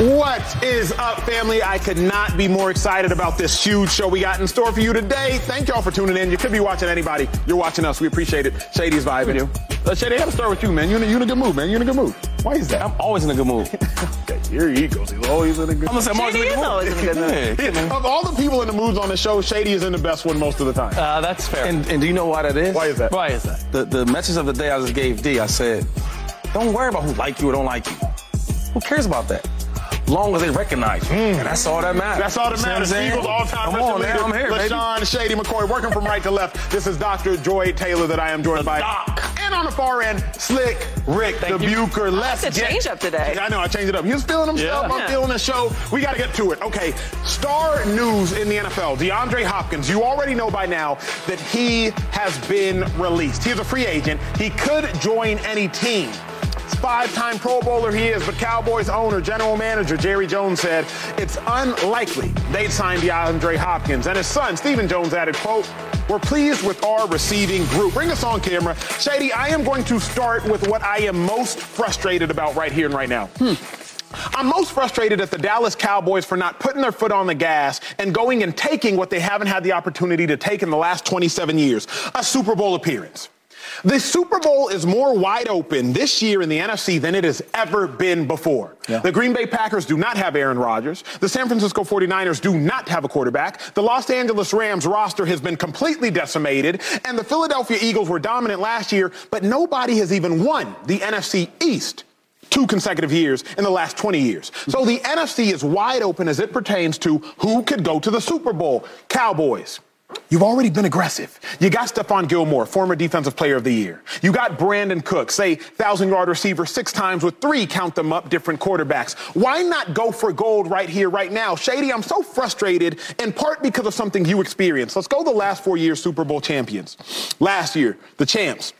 What is up, family? I could not be more excited about this huge show we got in store for you today. Thank y'all for tuning in. You could be watching anybody. You're watching us. We appreciate it. Shady's vibing. You. Uh, Shady, I got to start with you, man. You're in, a, you're in a good mood, man. You're in a good mood. Why is that? I'm always in a good mood. okay, here he goes. He's always in a good mood. I'm gonna say I'm always in a good is always in mood. mood. Yeah, Of all the people in the moods on the show, Shady is in the best one most of the time. Uh, that's fair. And, and do you know why that is? Why is that? Why is that? The, the message of the day I just gave D, I said, don't worry about who like you or don't like you. Who cares about that? Long as they recognize you. And that's all that matters. That's all that You see matters. Eagles all-time Come wrestling on, man. leader, I'm here, baby. Shady McCoy, working from right to left. This is Dr. Joy Taylor that I am joined The by. doc. And on the far end, Slick Rick, Thank the you. Bucher. Let's That's a get- change up today. I know, I changed it up. He was feeling himself. Yeah. I'm feeling the show. We got to get to it. Okay, star news in the NFL. DeAndre Hopkins, you already know by now that he has been released. He is a free agent. He could join any team. Five-time Pro Bowler he is, but Cowboys owner, general manager Jerry Jones said it's unlikely they'd sign DeAndre Hopkins. And his son, Stephen Jones, added, quote, we're pleased with our receiving group. Bring us on camera. Shady, I am going to start with what I am most frustrated about right here and right now. Hmm. I'm most frustrated at the Dallas Cowboys for not putting their foot on the gas and going and taking what they haven't had the opportunity to take in the last 27 years a Super Bowl appearance. The Super Bowl is more wide open this year in the NFC than it has ever been before. Yeah. The Green Bay Packers do not have Aaron Rodgers. The San Francisco 49ers do not have a quarterback. The Los Angeles Rams roster has been completely decimated. And the Philadelphia Eagles were dominant last year, but nobody has even won the NFC East two consecutive years in the last 20 years. So the NFC is wide open as it pertains to who could go to the Super Bowl. Cowboys. You've already been aggressive. You got Stephon Gilmore, former defensive player of the year. You got Brandin Cook, say, thousand yard receiver six times with three, count them up, different quarterbacks. Why not go for gold right here, right now? Shady, I'm so frustrated, in part because of something you experienced. Let's go the last four years Super Bowl champions. Last year, the champs.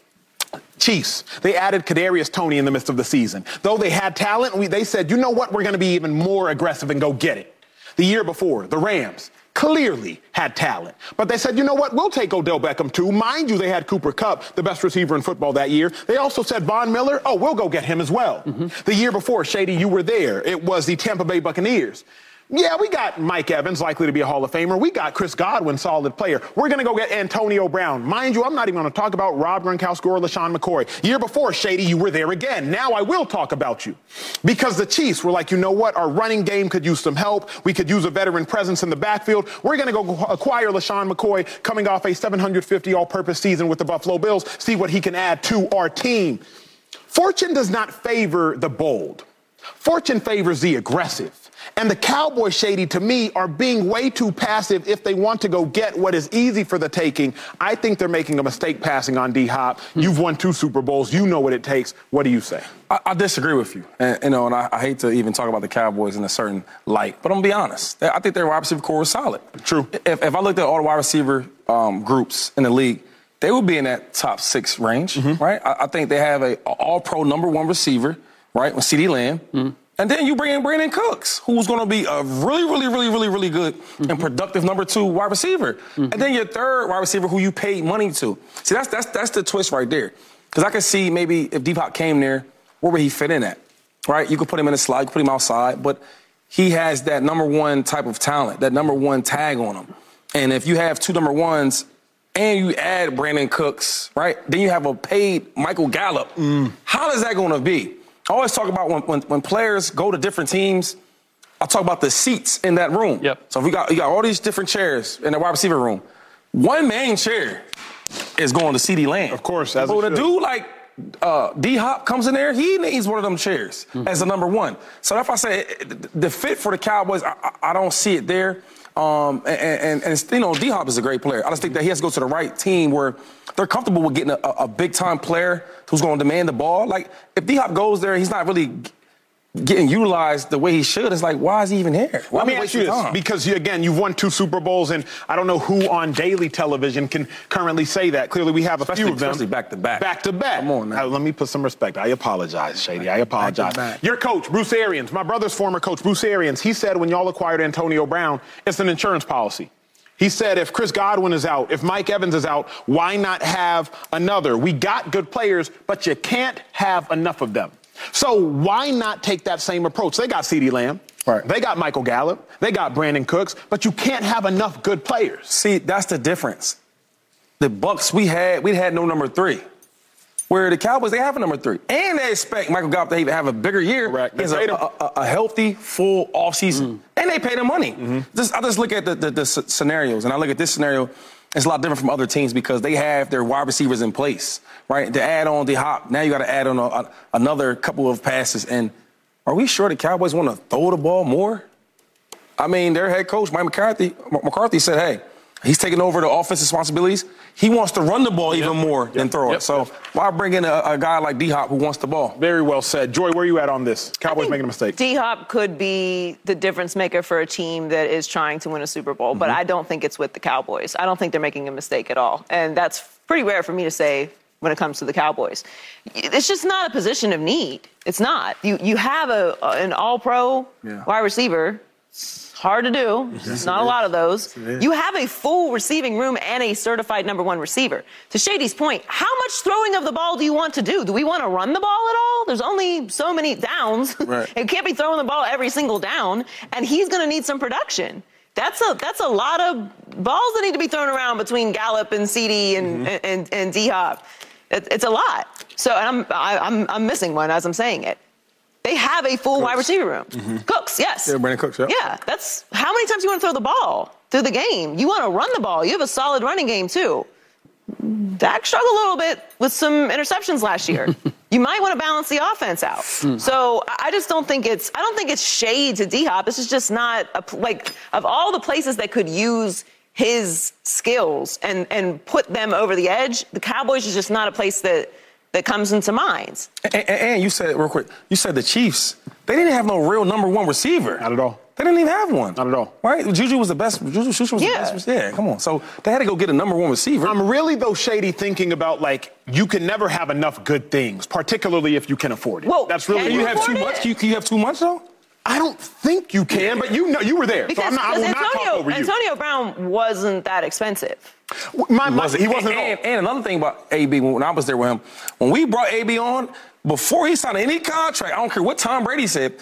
Chiefs, they added Kadarius Toney in the midst of the season. Though they had talent, we, they said, you know what, we're going to be even more aggressive and go get it. The year before, the Rams clearly had talent. But they said, you know what, we'll take Odell Beckham too. Mind you, they had Cooper Kupp, the best receiver in football that year. They also said Von Miller, oh, we'll go get him as well. Mm-hmm. The year before, Shady, you were there. It was the Tampa Bay Buccaneers. Yeah, we got Mike Evans, likely to be a Hall of Famer. We got Chris Godwin, solid player. We're going to go get Antonio Brown. Mind you, I'm not even going to talk about Rob Gronkowski or LeSean McCoy. Year before, Shady, you were there again. Now I will talk about you. Because the Chiefs were like, you know what? Our running game could use some help. We could use a veteran presence in the backfield. We're going to go acquire LeSean McCoy coming off a 750 all-purpose season with the Buffalo Bills, see what he can add to our team. Fortune does not favor the bold. Fortune favors the aggressive. And the Cowboy Shady, to me, are being way too passive if they want to go get what is easy for the taking. I think they're making a mistake passing on D Hop. You've won two Super Bowls. You know what it takes. What do you say? I, I disagree with you. And, you know, and I, I hate to even talk about the Cowboys in a certain light, but I'm gonna be honest. I think their wide receiver core is solid. True. If, if I looked at all the wide receiver um, groups in the league, they would be in that top six range, right? I, I think they have a, a all-pro number one receiver, right, with CeeDee Lamb. And then you bring in Brandin Cooks, who's going to be a really, really, really, really, really good and mm-hmm. productive number two wide receiver. And mm-hmm. then your third wide receiver, who you paid money to. See, that's that's that's the twist right there. Because I could see maybe if D Hop came there, where would he fit in at? Right? You could put him in a slide, you could put him outside, but he has that number one type of talent, that number one tag on him. And if you have two number ones and you add Brandin Cooks, right? Then you have a paid Michael Gallup. Mm. How is that going to be? I always talk about when, when, when players go to different teams, I talk about the seats in that room. Yep. So if we got, you got all these different chairs in the wide receiver room, one main chair is going to CeeDee Lamb. Of course, as But it when a should. dude like uh, D Hop comes in there, he needs one of them chairs as a number one. So if I say the fit for the Cowboys, I, I- I don't see it there. Um, and, and, and you know, D Hop is a great player. I just think that he has to go to the right team where they're comfortable with getting a, a big time player who's going to demand the ball. Like if D Hop goes there, he's not really getting utilized the way he should. It's like, why is he even here? Why Let me ask you this, time? because you, again, you've won two Super Bowls, and I don't know who on daily television can currently say that. Clearly, we have a Especially- few of them. especially back-to-back. Back to back. Come on. Now, uh, let me put some respect. I apologize, Shady. I apologize. Back-to-back. Your coach, Bruce Arians, my brother's former coach, Bruce Arians, he said when y'all acquired Antonio Brown, it's an insurance policy. He said if Chris Godwin is out, if Mike Evans is out, why not have another? We got good players, but you can't have enough of them. So why not take that same approach? They got CeeDee Lamb. Right. They got Michael Gallup, they got Brandin Cooks, but you can't have enough good players. See, that's the difference. The Bucks we had, we had no number three. Where the Cowboys, they have a number three. And they expect Michael Gallup to even have a bigger year. Correct. They He has a, him. a, a- healthy, full offseason. And they paid him money. Mm-hmm. Just, I just look at the, the, the scenarios, and I look at this scenario, it's a lot different from other teams because they have their wide receivers in place, right? To add on the hop, now you got to add on a, a- another couple of passes. And are we sure the Cowboys want to throw the ball more? I mean, their head coach, Mike McCarthy, McCarthy said, hey, he's taking over the offense responsibilities. He wants to run the ball even more than throw Yep. it. So why bring in a, a guy like D Hop who wants the ball? Very well said. Joy, where are you at on this? Cowboys making a mistake. D Hop could be the difference maker for a team that is trying to win a Super Bowl, but mm-hmm. I don't think it's with the Cowboys. I don't think they're making a mistake at all. And that's pretty rare for me to say when it comes to the Cowboys. It's just not a position of need. It's not. You you have a an all pro Yeah. wide receiver. Hard to do. There's not a lot of those. You have a full receiving room and a certified number one receiver. To Shady's point, how much throwing of the ball do you want to do? Do we want to run the ball at all? There's only so many downs. Right. it can't be throwing the ball every single down, and he's going to need some production. That's a that's a lot of balls that need to be thrown around between Gallup and CeeDee and and, and, and D Hop. It, it's a lot. So and I'm I, I'm I'm missing one as I'm saying it. Have a full wide receiver room. Mm-hmm. Cooks, yes. Yeah, Brandin Cooks, yeah. Yeah, that's how many times you want to throw the ball through the game. You want to run the ball. You have a solid running game too. Dak struggled a little bit with some interceptions last year. you might want to balance the offense out. Hmm. So I I just don't think it's I don't think it's shade to D Hop. This is just not a, like of all the places that could use his skills and and put them over the edge. The Cowboys is just not a place that that comes into mind. And, and- and you said real quick, you said the Chiefs, they didn't have no real number one receiver. Not at all. They didn't even have one. Not at all. Right? Juju was the best. Juju, Juju was Yeah. the best. Yeah, come on. So they had to go get a number one receiver. I'm really though shady thinking about like you can never have enough good things, particularly if you can afford it. Whoa, That's really can you you have too afford much? Can you, can you have too much though? I don't think you can, but you know you were there, so Because, I'm not, I will because not talk Antonio, you. Antonio Brown wasn't that expensive. My, my, he wasn't. And, and, and another thing about AB, when I was there with him, when we brought AB on, before he signed any contract, I don't care what Tom Brady said,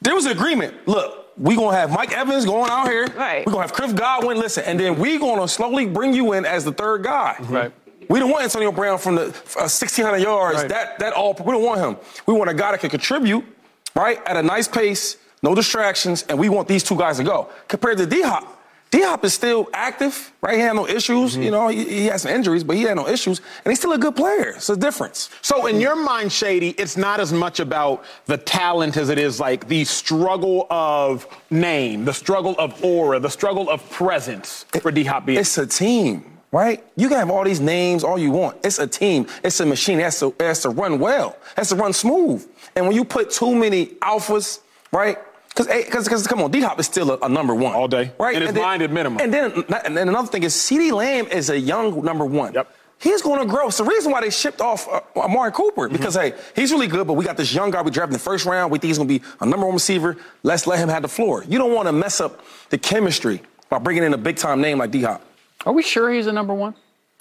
there was an agreement. Look, we gonna have Mike Evans going out here. Right. We're gonna have Chris Godwin. Listen, and then we gonna slowly bring you in as the third guy. Right. We don't want Antonio Brown from the uh, 1,600 yards. Right. That that all. We don't want him. We want a guy that can contribute, right, at a nice pace, no distractions, and we want these two guys to go. Compared to D Hop, D Hop is still active, right? He had no issues. Mm-hmm. You know, he, he had some injuries, but he had no issues, and he's still a good player. It's a difference. So in your mind, Shady, it's not as much about the talent as it is like the struggle of name, the struggle of aura, the struggle of presence for D Hop being. It's a team, right? You can have all these names all you want. It's a team. It's a machine. It has to, it has to run well. It has to run smooth. And when you put too many alphas, right? Because, because, come on, D Hop is still a, a number one. All day. Right? In his then- mind at minimum. And then, and then another thing is, CeeDee Lamb is a young number one. Yep. He's going to grow. It's the reason why they shipped off uh, Amari Cooper because, hey, he's really good, but we got this young guy we drafted in the first round. We think he's going to be a number one receiver. Let's let him have the floor. You don't want to mess up the chemistry by bringing in a big time name like D Hop. Are we sure he's a number one?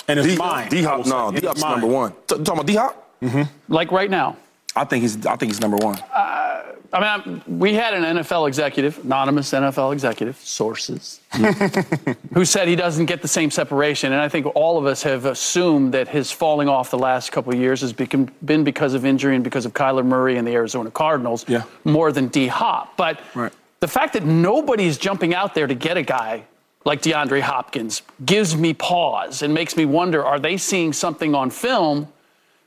and it's D mine. D I Hop, no, D Hop's mine. number one. T- talking about D Hop? Mm-hmm. Like right now? I think he's. I think he's number one. I mean, I'm- we had an NFL executive, anonymous NFL executive, sources, who said he doesn't get the same separation. And I think all of us have assumed that his falling off the last couple of years has become, been because of injury and because of Kyler Murray and the Arizona Cardinals Yeah. more than D Hop. But Right. the fact that nobody's jumping out there to get a guy like DeAndre Hopkins gives me pause and makes me wonder are they seeing something on film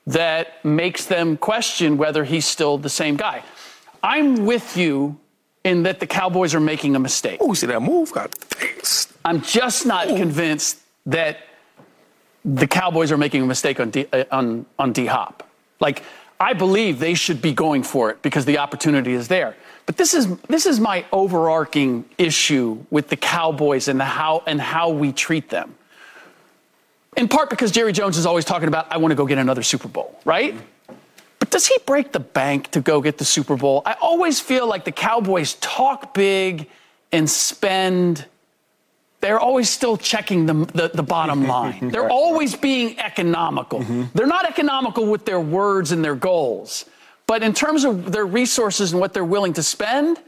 that makes them question whether he's still the same guy? I'm with you in that the Cowboys are making a mistake. Oh, see that move? God, I'm just not convinced that the Cowboys are making a mistake on D, uh, on on D Hop. Like I believe they should be going for it because the opportunity is there. But this is this is my overarching issue with the Cowboys and the how and how we treat them. In part because Jerry Jones is always talking about I want to go get another Super Bowl, right? But does he break the bank to go get the Super Bowl? I always feel like the Cowboys talk big and spend they're always still checking the, the, the bottom line. They're always being economical. Mm-hmm. They're not economical with their words and their goals. But in terms of their resources and what they're willing to spend,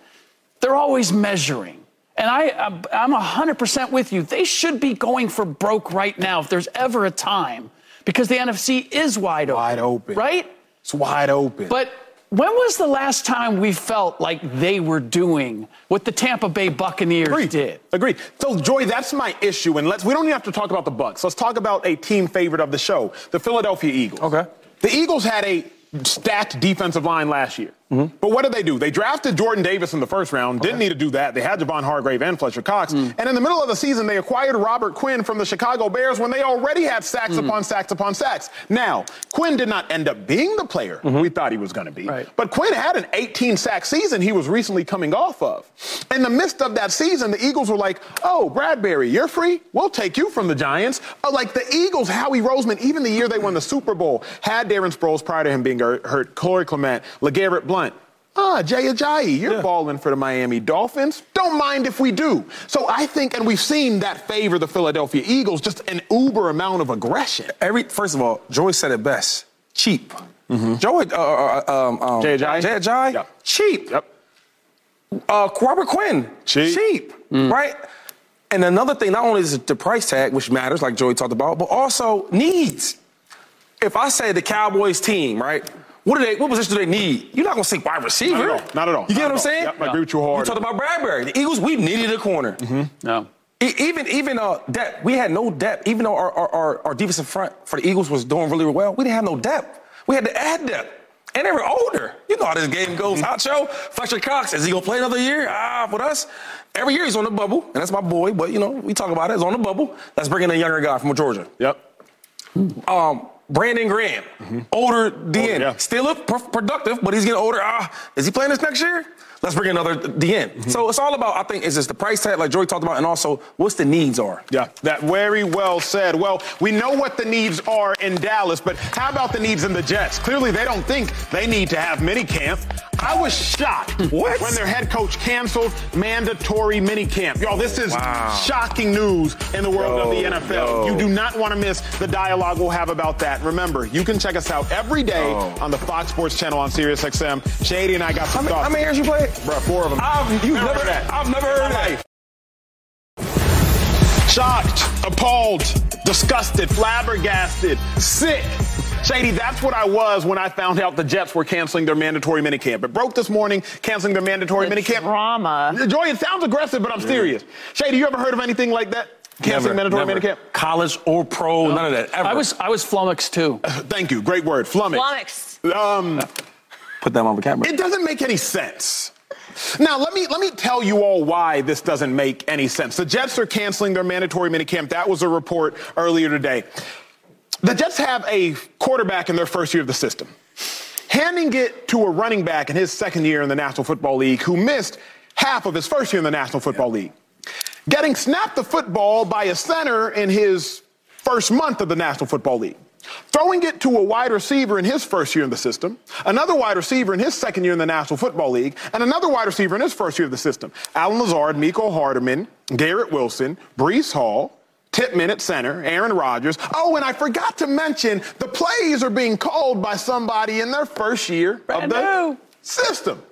they're always measuring. And I, I'm- I'm 100% with you. They should be going for broke right now if there's ever a time because the NFC is wide open. Wide open. Right? It's wide open. But when was the last time we felt like they were doing what the Tampa Bay Buccaneers Agreed. did? Agreed. So, Joy, that's my issue. And let's we don't even have to talk about the Bucks. Let's talk about a team favorite of the show, the Philadelphia Eagles. Okay. The Eagles had a stacked defensive line last year. But what did they do? They drafted Jordan Davis in the first round. Didn't need to do that. They had Javon Hargrave and Fletcher Cox. Hmm. And in the middle of the season, they acquired Robert Quinn from the Chicago Bears when they already had sacks hmm. upon sacks upon sacks. Now, Quinn did not end up being the player hmm. we thought he was going to be. Right. But Quinn had an 18 sack season he was recently coming off of. In the midst of that season, the Eagles were like, oh, Bradberry, you're free? We'll take you from the Giants. Uh, like the Eagles, Howie Roseman, even the year they won the Super Bowl, had Darren Sproles prior to him being hurt, hurt Corey Clement, LeGarrette Blunt. Ah, Jay Ajayi, you're balling for the Miami Dolphins. Don't mind if we do. So I think, and we've seen that favor the Philadelphia Eagles, just an uber amount of aggression. Every first of all, Joey said it best. Cheap. Joey, uh, uh, um, um, Jay Ajayi? Jay Ajayi, Yeah. cheap. Yep. Uh, Robert Quinn, Cheap. cheap, right? And another thing, not only is it the price tag, which matters, like Joey talked about, but also needs. If I say the Cowboys team, right? What do they? What position do they need? You're not gonna say wide receiver. Not at all. Not at all. You get what I'm saying? Yep, I agree with you hard. You talked about Bradberry. The Eagles, we needed a corner. No. E- Even even uh depth, we had no depth. Even though our, our, our, our defensive front for the Eagles was doing really well, we didn't have no depth. We had to add depth. And they were older. You know how this game goes. Mm-hmm. Hot show. Fletcher Cox, is he gonna play another year? Ah, with us. Every year he's on the bubble, and that's my boy, but you know, we talk about it. He's on the bubble. Let's bring in a younger guy from Georgia. Yep. Um, Brandon Graham, older DN. Mm-hmm. yeah. Still look pr- productive, but he's getting older. Ah, is he playing this next year? Let's bring another DN. Mm-hmm. So it's all about, I think, is just the price tag, like Joey talked about, and also what's the needs are. Yeah, that very well said. Well, we know what the needs are in Dallas, but how about the needs in the Jets? Clearly, they don't think they need to have minicamp. I was shocked What? when their head coach canceled mandatory minicamp. Y'all, this is Wow. shocking news in the world of the NFL. yo. You do not want to miss the dialogue we'll have about that. Remember, you can check us out every day on the Fox Sports channel on SiriusXM. Shady and I got How some many, how thoughts. many years you played? Bruh, four of them. I've, you've Never never, heard that. I've never heard that. Shocked, appalled, disgusted, flabbergasted, sick. Shady, that's what I was when I found out the Jets were canceling their mandatory minicamp. It broke this morning, canceling their mandatory minicamp. Drama. Joy, it sounds aggressive, but I'm serious. Shady, you ever heard of anything like that? Canceling mandatory never. minicamp? College or pro, none of that. Ever. I was I was flummoxed too. Thank you. Great word. Flummoxed. Flummoxed. Um, put that on the camera. it doesn't make any sense. Now, let me let me tell you all why this doesn't make any sense. The Jets are canceling their mandatory minicamp. That was a report earlier today. The Jets have a quarterback in their first year of the system. Handing it to a running back in his second year in the National Football League who missed half of his first year in the National Football League. Getting snapped the football by a center in his first month of the National Football League. Throwing it to a wide receiver in his first year in the system, another wide receiver in his second year in the National Football League, and another wide receiver in his first year of the system. Allen Lazard, Mecole Hardman, Garrett Wilson, Breece Hall, Tippmann at center, Aaron Rodgers. Oh, and I forgot to mention the plays are being called by somebody in their first year Brand of the new. system.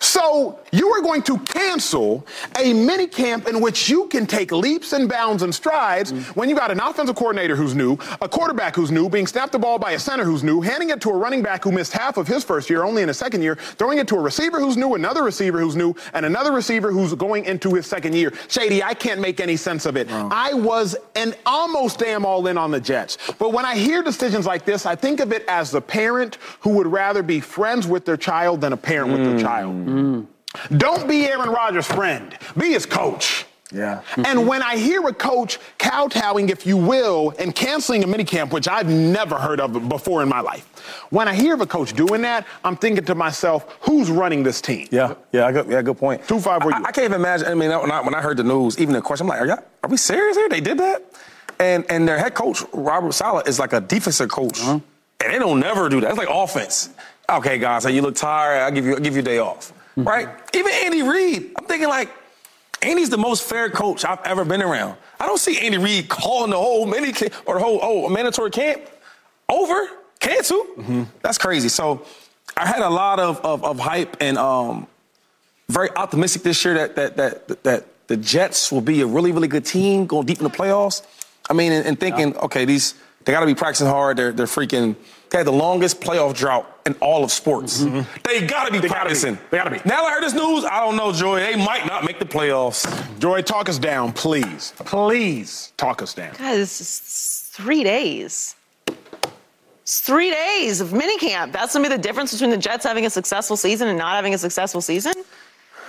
So you are going to cancel a mini camp in which you can take leaps and bounds and strides mm. when you got an offensive coordinator who's new, a quarterback who's new, being snapped the ball by a center who's new, handing it to a running back who missed half of his first year, only in his second year, throwing it to a receiver who's new, another receiver who's new, and another receiver who's going into his second year. Shady, I can't make any sense of it. I was an almost damn all in on the Jets. But when I hear decisions like this, I think of it as the parent who would rather be friends with their child than a parent with their mm. child. Don't be Aaron Rodgers' friend. Be his coach. Yeah. And when I hear a coach kowtowing, if you will, and canceling a minicamp, which I've never heard of before in my life, when I hear of a coach doing that, I'm thinking to myself, who's running this team? Yeah, yeah, I got, yeah, good point. Two five, I, you? I can't even imagine. I mean, when I, when I heard the news, even the question, I'm like, are, y'all, are we serious here? They did that? And and their head coach Robert Saleh is like a defensive coach, uh-huh. and they don't never do that. It's like offense. Okay, guys, hey, you look tired. I give you I give you a day off, right? Even Andy Reid, I'm thinking like. Andy's the most fair coach I've ever been around. I don't see Andy Reid calling the whole mini camp or the whole oh mandatory camp over cancel. That's crazy. So I had a lot of, of, of hype and um, very optimistic this year that that that that the Jets will be a really really good team going deep in the playoffs. I mean, and, and thinking, okay, these they got to be practicing hard. They're they're freaking. They had the longest playoff drought in all of sports. Mm-hmm. They got to be They gotta be. practicing. They gotta be. Now I heard this news. I don't know, Joy. They might not make the playoffs. Joy, talk us down, please. Please talk us down. Guys, it's just three days. It's three days of minicamp. That's gonna be the difference between the Jets having a successful season and not having a successful season.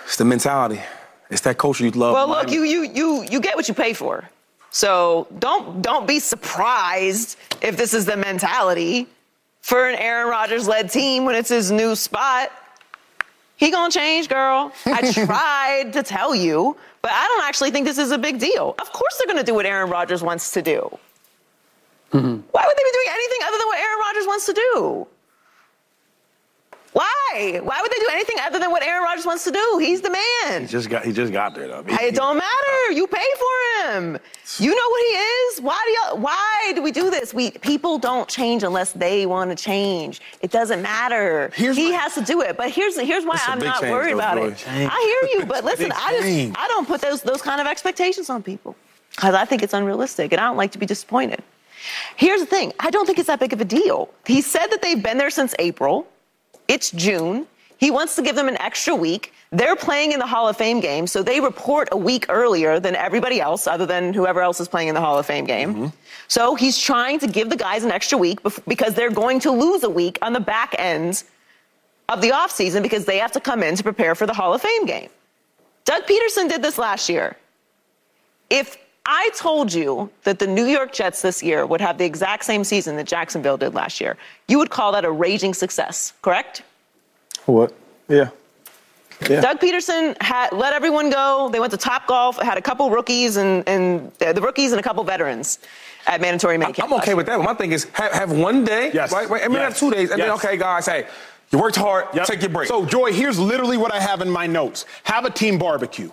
It's the mentality. It's that culture you love. Well, look, you you you you get what you pay for. So don't don't be surprised if this is the mentality for an Aaron Rodgers led team when it's his new spot. He gonna change, girl. I tried to tell you, but I don't actually think this is a big deal. Of course they're gonna do what Aaron Rodgers wants to do. Mm-hmm. Why would they be doing anything other than what Aaron Rodgers wants to do? Why? Why would they do anything other than what Aaron Rodgers wants to do? He's the man. He just got he just got there though. It don't matter. You pay for him. You know what he is. Why do y'all, Why do we do this? We people don't change unless they want to change. It doesn't matter. Here's he my- has to do it. But here's here's why It's a I'm not change, worried about Joy. it. I hear you, but listen, Big I change. just I don't put those those kind of expectations on people because I think it's unrealistic, and I don't like to be disappointed. Here's the thing. I don't think it's that big of a deal. He said that they've been there since April. It's June. He wants to give them an extra week. They're playing in the Hall of Fame game, so they report a week earlier than everybody else, other than whoever else is playing in the Hall of Fame game. Mm-hmm. So he's trying to give the guys an extra week because they're going to lose a week on the back end of the offseason because they have to come in to prepare for the Hall of Fame game. Doug Pederson did this last year. If I told you that the New York Jets this year would have the exact same season that Jacksonville did last year, you would call that a raging success, correct? what? Yeah. Yeah. Doug Pederson had let everyone go. They went to Top Golf, had a couple rookies and, and uh, the rookies and a couple veterans at mandatory minicamp. I'm okay with that. But my thing is have, have one day, Yes. right? right? I mean, Yes. have two days, and then okay, guys, hey, you worked hard, Yep. take your break. So, Joy, here's literally what I have in my notes. Have a team barbecue.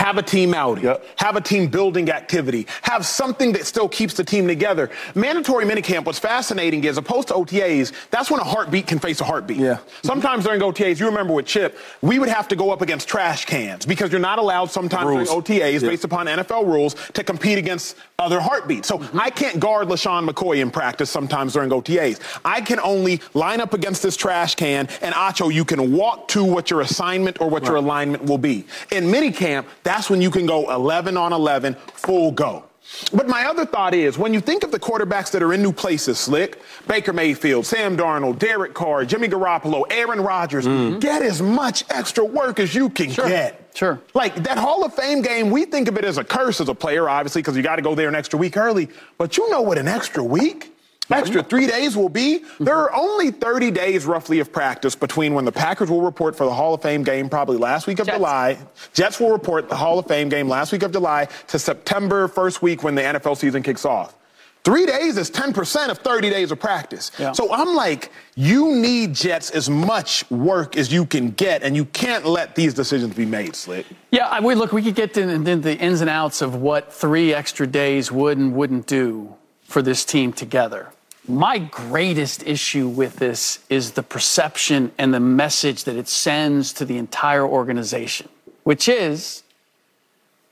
Have a team outing. Yep. Have a team building activity. Have something that still keeps the team together. Mandatory minicamp, what's fascinating is, opposed to OTAs, that's when a heartbeat can face a heartbeat. Yeah. Sometimes during OTAs, you remember with Chip, we would have to go up against trash cans because you're not allowed sometimes during OTAs, Yeah. based upon NFL rules, to compete against other heartbeats. So I can't guard LeSean McCoy in practice sometimes during OTAs. I can only line up against this trash can, and Acho, you can walk to what your assignment or what your alignment will be. In minicamp, that's when you can go 11 on 11, full go. But my other thought is when you think of the quarterbacks that are in new places, Slick, Baker Mayfield, Sam Darnold, Derek Carr, Jimmy Garoppolo, Aaron Rodgers, mm-hmm. get as much extra work as you can get. Sure. Like that Hall of Fame game, we think of it as a curse as a player, obviously, because you got to go there an extra week early. But you know what an extra week, extra three days will be? There are only 30 days roughly of practice between when the Packers will report for the Hall of Fame game, probably last week of Jets. July. Jets will report the Hall of Fame game last week of July to September first week when the NFL season kicks off. Three days is 10% of 30 days of practice. Yeah. So I'm like, you need Jets as much work as you can get, and you can't let these decisions be made, Slick. Yeah, I, we look, we could get into the ins and outs of what three extra days would and wouldn't do for this team together. My greatest issue with this is the perception and the message that it sends to the entire organization, which is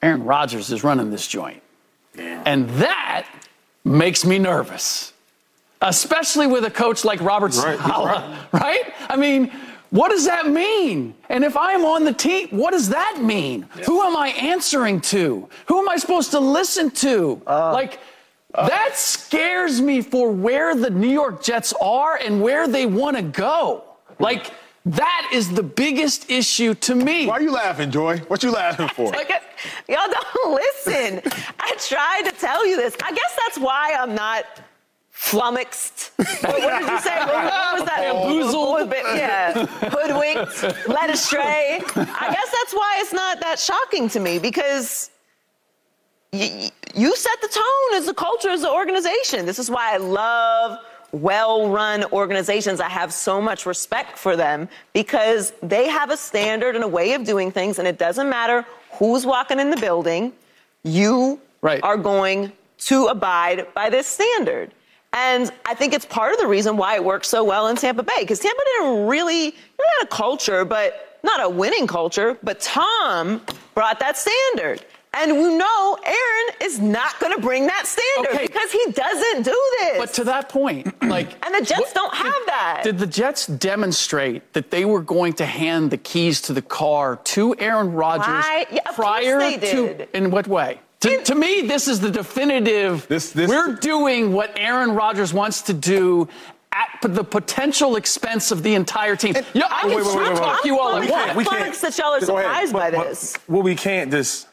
Aaron Rodgers is running this joint. And that makes me nervous, especially with a coach like Robert Right, Saleh, right? I mean, what does that mean? And if I'm on the team, what does that mean? Who am I answering to? Who am I supposed to listen to? Uh, like, that scares me for where the New York Jets are and where they want to go. Like, that is the biggest issue to me. Why are you laughing, Joy? What you laughing for? Y'all don't listen. I tried to tell you this. I guess that's why I'm not flummoxed. What, what did you say? What, what was that? Bamboozled? What was? Yeah, hoodwinked, led astray. I guess that's why it's not that shocking to me because you set the tone as a culture, as an organization. This is why I love well-run organizations. I have so much respect for them because they have a standard and a way of doing things, and it doesn't matter who's walking in the building. You Right. are going to abide by this standard. And I think it's part of the reason why it works so well in Tampa Bay because Tampa didn't really, had a culture, but not a winning culture, but Tom brought that standard. And we know Aaron is not going to bring that standard Okay. because he doesn't do this. But to that point, like, and the Jets what- don't have that. Did the Jets demonstrate that they were going to hand the keys to the car to Aaron Rodgers Yeah, prior they to? did. In what way? To, to me, this is the definitive. This- this- we're doing what Aaron Rodgers wants to do. At the potential expense of the entire team. Yeah, I I'm can wait, wait, wait, wait. talk you all I I'm want. we can't- flummoxed that y'all are surprised by But- but this. What we can't just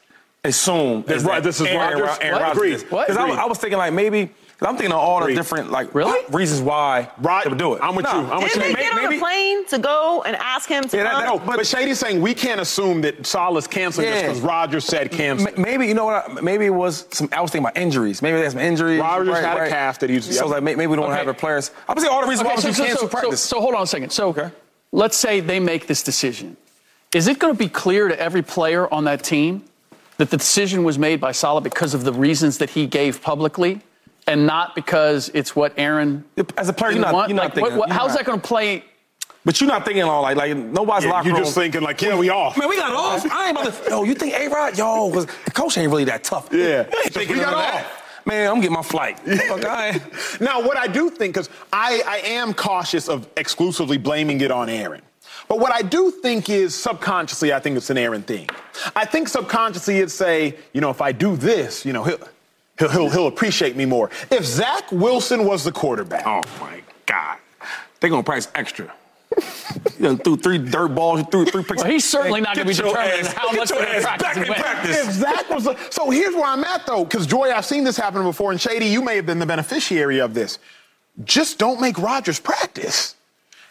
assume This- is that this is Aaron, Rodgers. Aaron Rodgers Agreed. is. What? Because I, was- I was thinking like maybe. I'm thinking of all the Agreed. different like Really? reasons why Right. they would do it. I'm with No. you. I'm with Didn't you. they May- get on a plane to go and ask him to Yeah, come? that- No, But- but, Shady's saying we can't assume that Saleh's canceling just because Rodgers said cancel. M- Maybe you know what? I- Maybe it was some. I was thinking about injuries. Maybe there's some injuries. Rodgers had a calf that he was- So like maybe, maybe we don't Okay. have the players. I would say all the reasons Okay, why so, you so, cancel so, so, practice. so hold on a second. So Okay. let's say they make this decision. Is it going to be clear to every player on that team that the decision was made by Saleh because of the reasons that he gave publicly and not because it's what Aaron As a player, you're didn't want? you're not Like, thinking. what- you're how's not- that going to play? But you're not thinking all like like nobody's Yeah, locker you're room. just thinking like, yeah, we off. Man, we got off. I ain't about to. Yo, you think A Rod? Yo, 'cause the coach ain't really that tough. Yeah. So we got of that. off. Man, I'm getting my flight. Fuck, I ain't- Now, what I do think, because I, I am cautious of exclusively blaming it on Aaron. But what I do think is subconsciously, I think it's an Aaron thing. I think subconsciously it'd say, you know, if I do this, you know, he'll, he'll, he'll, he'll appreciate me more. If Zach Wilson was the quarterback, Oh my God. They're gonna price extra. you know, threw three dirt balls, you threw three picks. Well, he's certainly not gonna be your determining ass- how much your they're gonna practice back and in when. practice. if Zach was the, so here's where I'm at though, because Joy, I've seen this happen before, and Shady, you may have been the beneficiary of this. Just don't make Rodgers practice.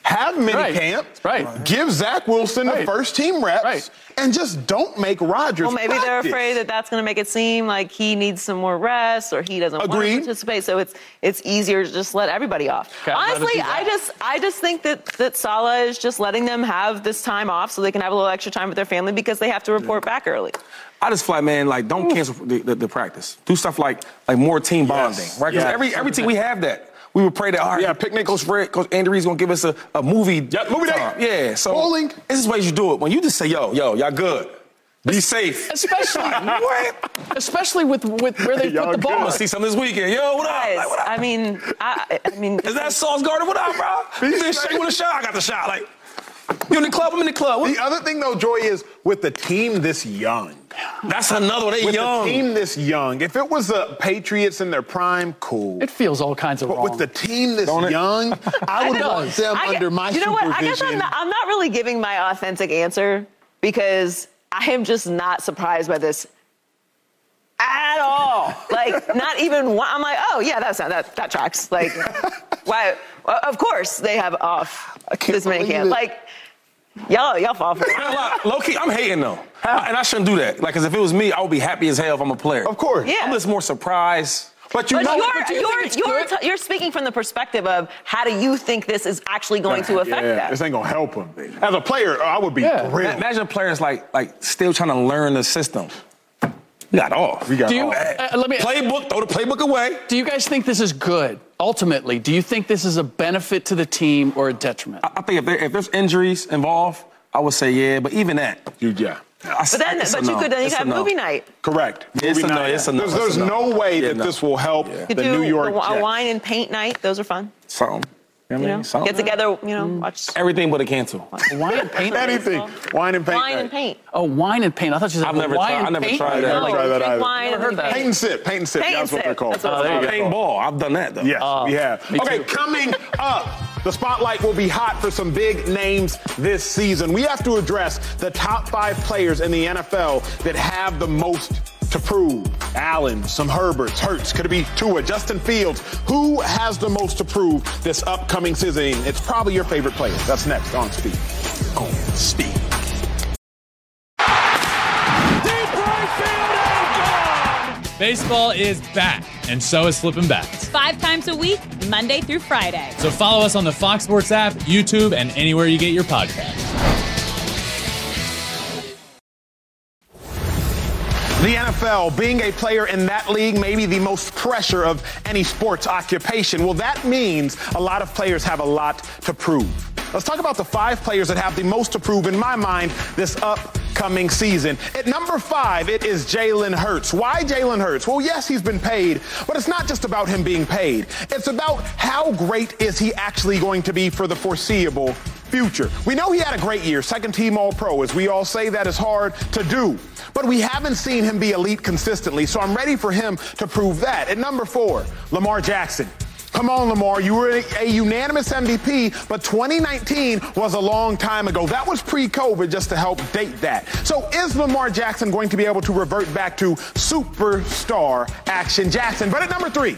Have Right. minicamp. Right. Give Zach Wilson Right. the first team reps. Right. And just don't make Rodgers. Well, maybe they're afraid that that's going to make it seem like he needs some more rest or he doesn't want to participate. So it's it's easier to just let everybody off. Okay, Honestly. I just I just think that that Saleh is just letting them have this time off so they can have a little extra time with their family because they have to report back early. I just feel like, man, like don't cancel the, the, the practice. Do stuff like like more team bonding, Yes. right? Because Yes. every every team we have that. We would pray that all right, Yeah, picnic. Coach Fred, Coach Andy Reid's gonna give us a, a movie. Yep, movie day. time. Yeah, so Bowling. This is ways you do it. When you just say, yo, yo, y'all good. Be safe. Especially, what? especially with, with where they Y'all put the good. ball. I'm gonna see something this weekend. Yo, what up? Like, what up? I mean, I, I mean, Is that Sauce Gardner? What up, bro? You been straight with a shot? I got the shot. Like, you in the club? I'm in the club. What- The other thing though, Joy, is with the team this young. That's another one. They With young. the team this young, if it was the Patriots in their prime, cool. It feels all kinds of But wrong. with the team this young, I would It want them I under my you know what? I guess I'm not, I'm not really giving my authentic answer because I am just not surprised by this at all. Like, not even one. I'm like, oh yeah, that's not, that that tracks. Like, why? Well, Of course they have off can't this many believe camp. Like, y'all y'all fall for it. Low key, I'm hating though, I- and I shouldn't do that. Like, cause if it was me, I would be happy as hell if I'm a player. Of course. Yeah. I'm just more surprised. But you But know, you're but you you're you're, t- you're speaking from the perspective of how do you think this is actually going to affect yeah, them? this ain't gonna help him. As a player, I would be Yeah. thrilled. Imagine players like like still trying to learn the system. We got off. We got Do you, off. uh, let me, playbook. Throw the playbook away. do you guys think this is good? Ultimately, do you think this is a benefit to the team or a detriment? I think if, there, if there's injuries involved, I would say yeah. But even that, You- yeah. I, But then, it's a but you no. could then you It's could have no. movie night. Correct. It's Movie a no, night. it's a no, There's, it's a there's no. no way Yeah, that no. this will help You the could do New York a, a wine and paint night. Those are fun. Something. You know, what I mean? Something. get together. You know, watch Everything but a cancel. Wine and paint? Anything. Wine and paint. wine and paint. Oh, wine and paint. I thought you said I've never wine tried- and I never paint. tried that. i Never tried that drink either. wine Never and heard then that. Paint and sip. Paint and sip. Paint That's and what they're sip. called. That's what Oh, it's there you called. go. Paintball. I've done that though. Yes, Uh, we have. Okay, too. coming up, the spotlight will be hot for some big names this season. We have to address the top five players in the NFL that have the most to prove. Allen, some Herberts, Hurts, could it be Tua, Justin Fields? Who has the most to prove this upcoming season? It's probably your favorite player. That's next on Speed. On Speed. Baseball is back, and so is flipping bats. Five times a week, Monday through Friday. So follow us on the Fox Sports app, YouTube, and anywhere you get your podcasts. The NFL, being a player in that league, may be the most pressure of any sports occupation. Well, that means a lot of players have a lot to prove. Let's talk about the five players that have the most to prove in my mind this upcoming season. At number five, it is Jalen Hurts. Why Jalen Hurts? Well, yes, he's been paid, but it's not just about him being paid. It's about how great is he actually going to be for the foreseeable future. We know he had a great year, second team All Pro. As we all say, that is hard to do. But we haven't seen him be elite consistently, so I'm ready for him to prove that. At number four, Lamar Jackson. Come on, Lamar. You were a, unanimous MVP, but 2019 was a long time ago. That was pre COVID, just to help date that. So, is Lamar Jackson going to be able to revert back to superstar action Jackson? But at number three,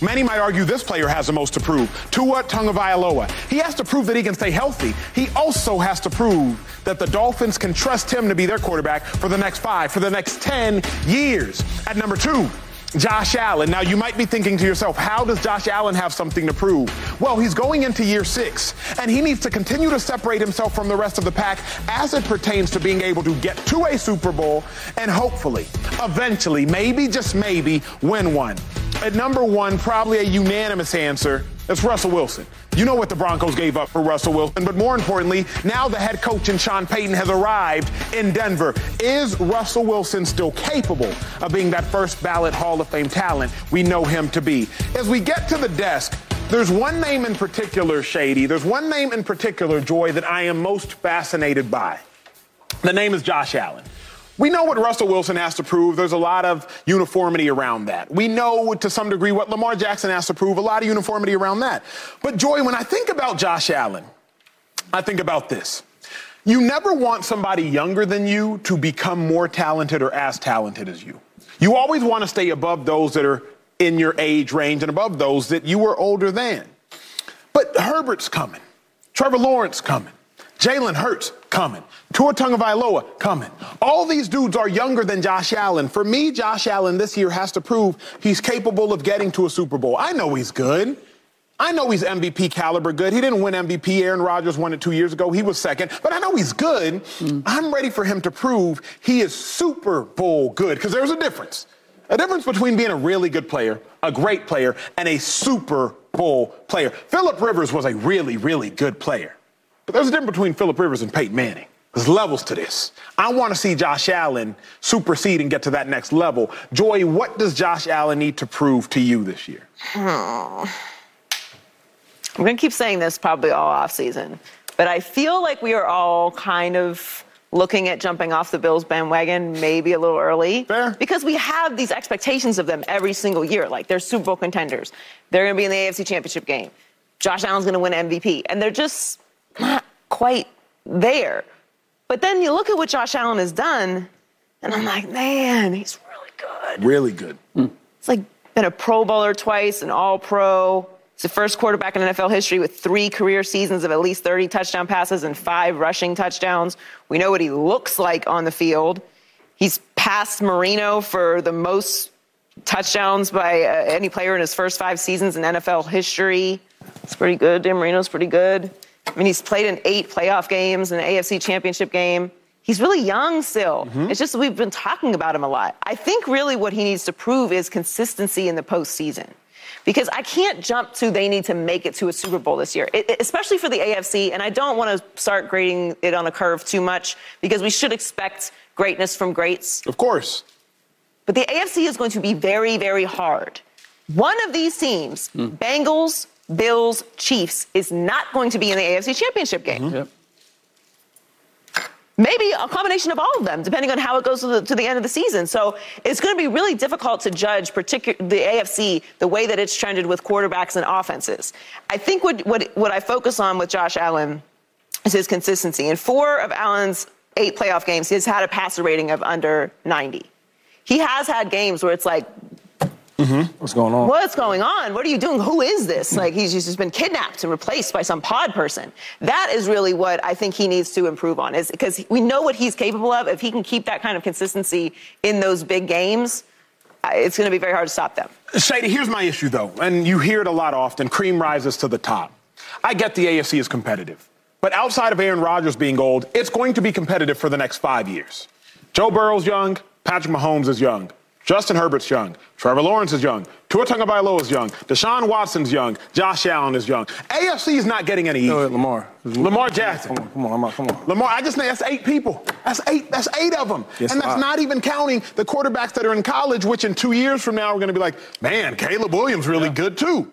Many might argue this player has the most to prove. Tua Tagovailoa. He has to prove that he can stay healthy. He also has to prove that the Dolphins can trust him to be their quarterback for the next five, for the next 10 years. At number two, Josh Allen. Now, you might be thinking to yourself, how does Josh Allen have something to prove? Well, he's going into year six, and he needs to continue to separate himself from the rest of the pack as it pertains to being able to get to a Super Bowl and hopefully, eventually, maybe, just maybe, win one. At number one, probably a unanimous answer, it's Russell Wilson. You know what the Broncos gave up for Russell Wilson, but more importantly, now the head coach and Sean Payton has arrived in Denver. Is Russell Wilson still capable of being that first ballot Hall of Fame talent we know him to be? As we get to the desk, there's one name in particular, Shady. There's one name in particular, Joy, that I am most fascinated by. The name is Josh Allen. We know what Russell Wilson has to prove. There's a lot of uniformity around that. We know to some degree what Lamar Jackson has to prove. A lot of uniformity around that. But Joy, when I think about Josh Allen, I think about this. You never want somebody younger than you to become more talented or as talented as you. You always want to stay above those that are in your age range and above those that you were older than. But Herbert's coming. Trevor Lawrence coming. Jalen Hurts coming. Tua Tagovailoa coming. All these dudes are younger than Josh Allen. For me, Josh Allen this year has to prove he's capable of getting to a Super Bowl. I know he's good. I know he's MVP caliber good. He didn't win MVP. Aaron Rodgers won it two years ago. He was second. But I know he's good. Mm. I'm ready for him to prove he is Super Bowl good because there's a difference. A difference between being a really good player, a great player, and a Super Bowl player. Philip Rivers was a really, really good player. But there's a difference between Philip Rivers and Peyton Manning. There's levels to this. I want to see Josh Allen supersede and get to that next level. Joy, what does Josh Allen need to prove to you this year? Oh. I'm going to keep saying this probably all off season, but I feel like we are all kind of looking at jumping off the Bills bandwagon maybe a little early. Fair. Because we have these expectations of them every single year. Like they're Super Bowl contenders. They're going to be in the AFC Championship game. Josh Allen's going to win MVP. And they're just not quite there. But then you look at what Josh Allen has done, and I'm like, man, he's really good. Really good. Mm. It's like been a Pro Bowler twice, an All Pro. He's the first quarterback in NFL history with three career seasons of at least 30 touchdown passes and five rushing touchdowns. We know what he looks like on the field. He's passed Marino for the most touchdowns by uh, any player in his first five seasons in NFL history. It's pretty good. Dan Marino's pretty good. I mean, he's played in eight playoff games, an AFC championship game. He's really young still. Mm-hmm. It's just we've been talking about him a lot. I think really what he needs to prove is consistency in the postseason. Because I can't jump to they need to make it to a Super Bowl this year, it, especially for the AFC. And I don't want to start grading it on a curve too much because we should expect greatness from greats. Of course. But the AFC is going to be very, very hard. One of these teams, mm. Bengals, Bills, Chiefs is not going to be in the AFC Championship game. Mm-hmm. Yep. Maybe a combination of all of them, depending on how it goes to the, to the end of the season. So it's going to be really difficult to judge, particularly the AFC, the way that it's trended with quarterbacks and offenses. I think what, what, what I focus on with Josh Allen is his consistency. In four of Allen's eight playoff games, he's had a passer rating of under 90. He has had games where it's like Mm-hmm. What's going on? What's going on? What are you doing? Who is this? Like he's just been kidnapped and replaced by some pod person. That is really what I think he needs to improve on. Is because we know what he's capable of. If he can keep that kind of consistency in those big games, it's going to be very hard to stop them. Shady, here's my issue though, and you hear it a lot often. Cream rises to the top. I get the AFC is competitive, but outside of Aaron Rodgers being old, it's going to be competitive for the next five years. Joe Burrow's young. Patrick Mahomes is young. Justin Herbert's young. Trevor Lawrence is young. Tua Tagovailoa is young. Deshaun Watson's young. Josh Allen is young. AFC is not getting any easier. ahead, Lamar. Lamar Jackson. Come on, come on, come on. Lamar, I just named that's eight people. That's eight. That's eight of them, Yes, and that's I- not even counting the quarterbacks that are in college, which in two years from now are going to be like, man, Caleb Williams really good too.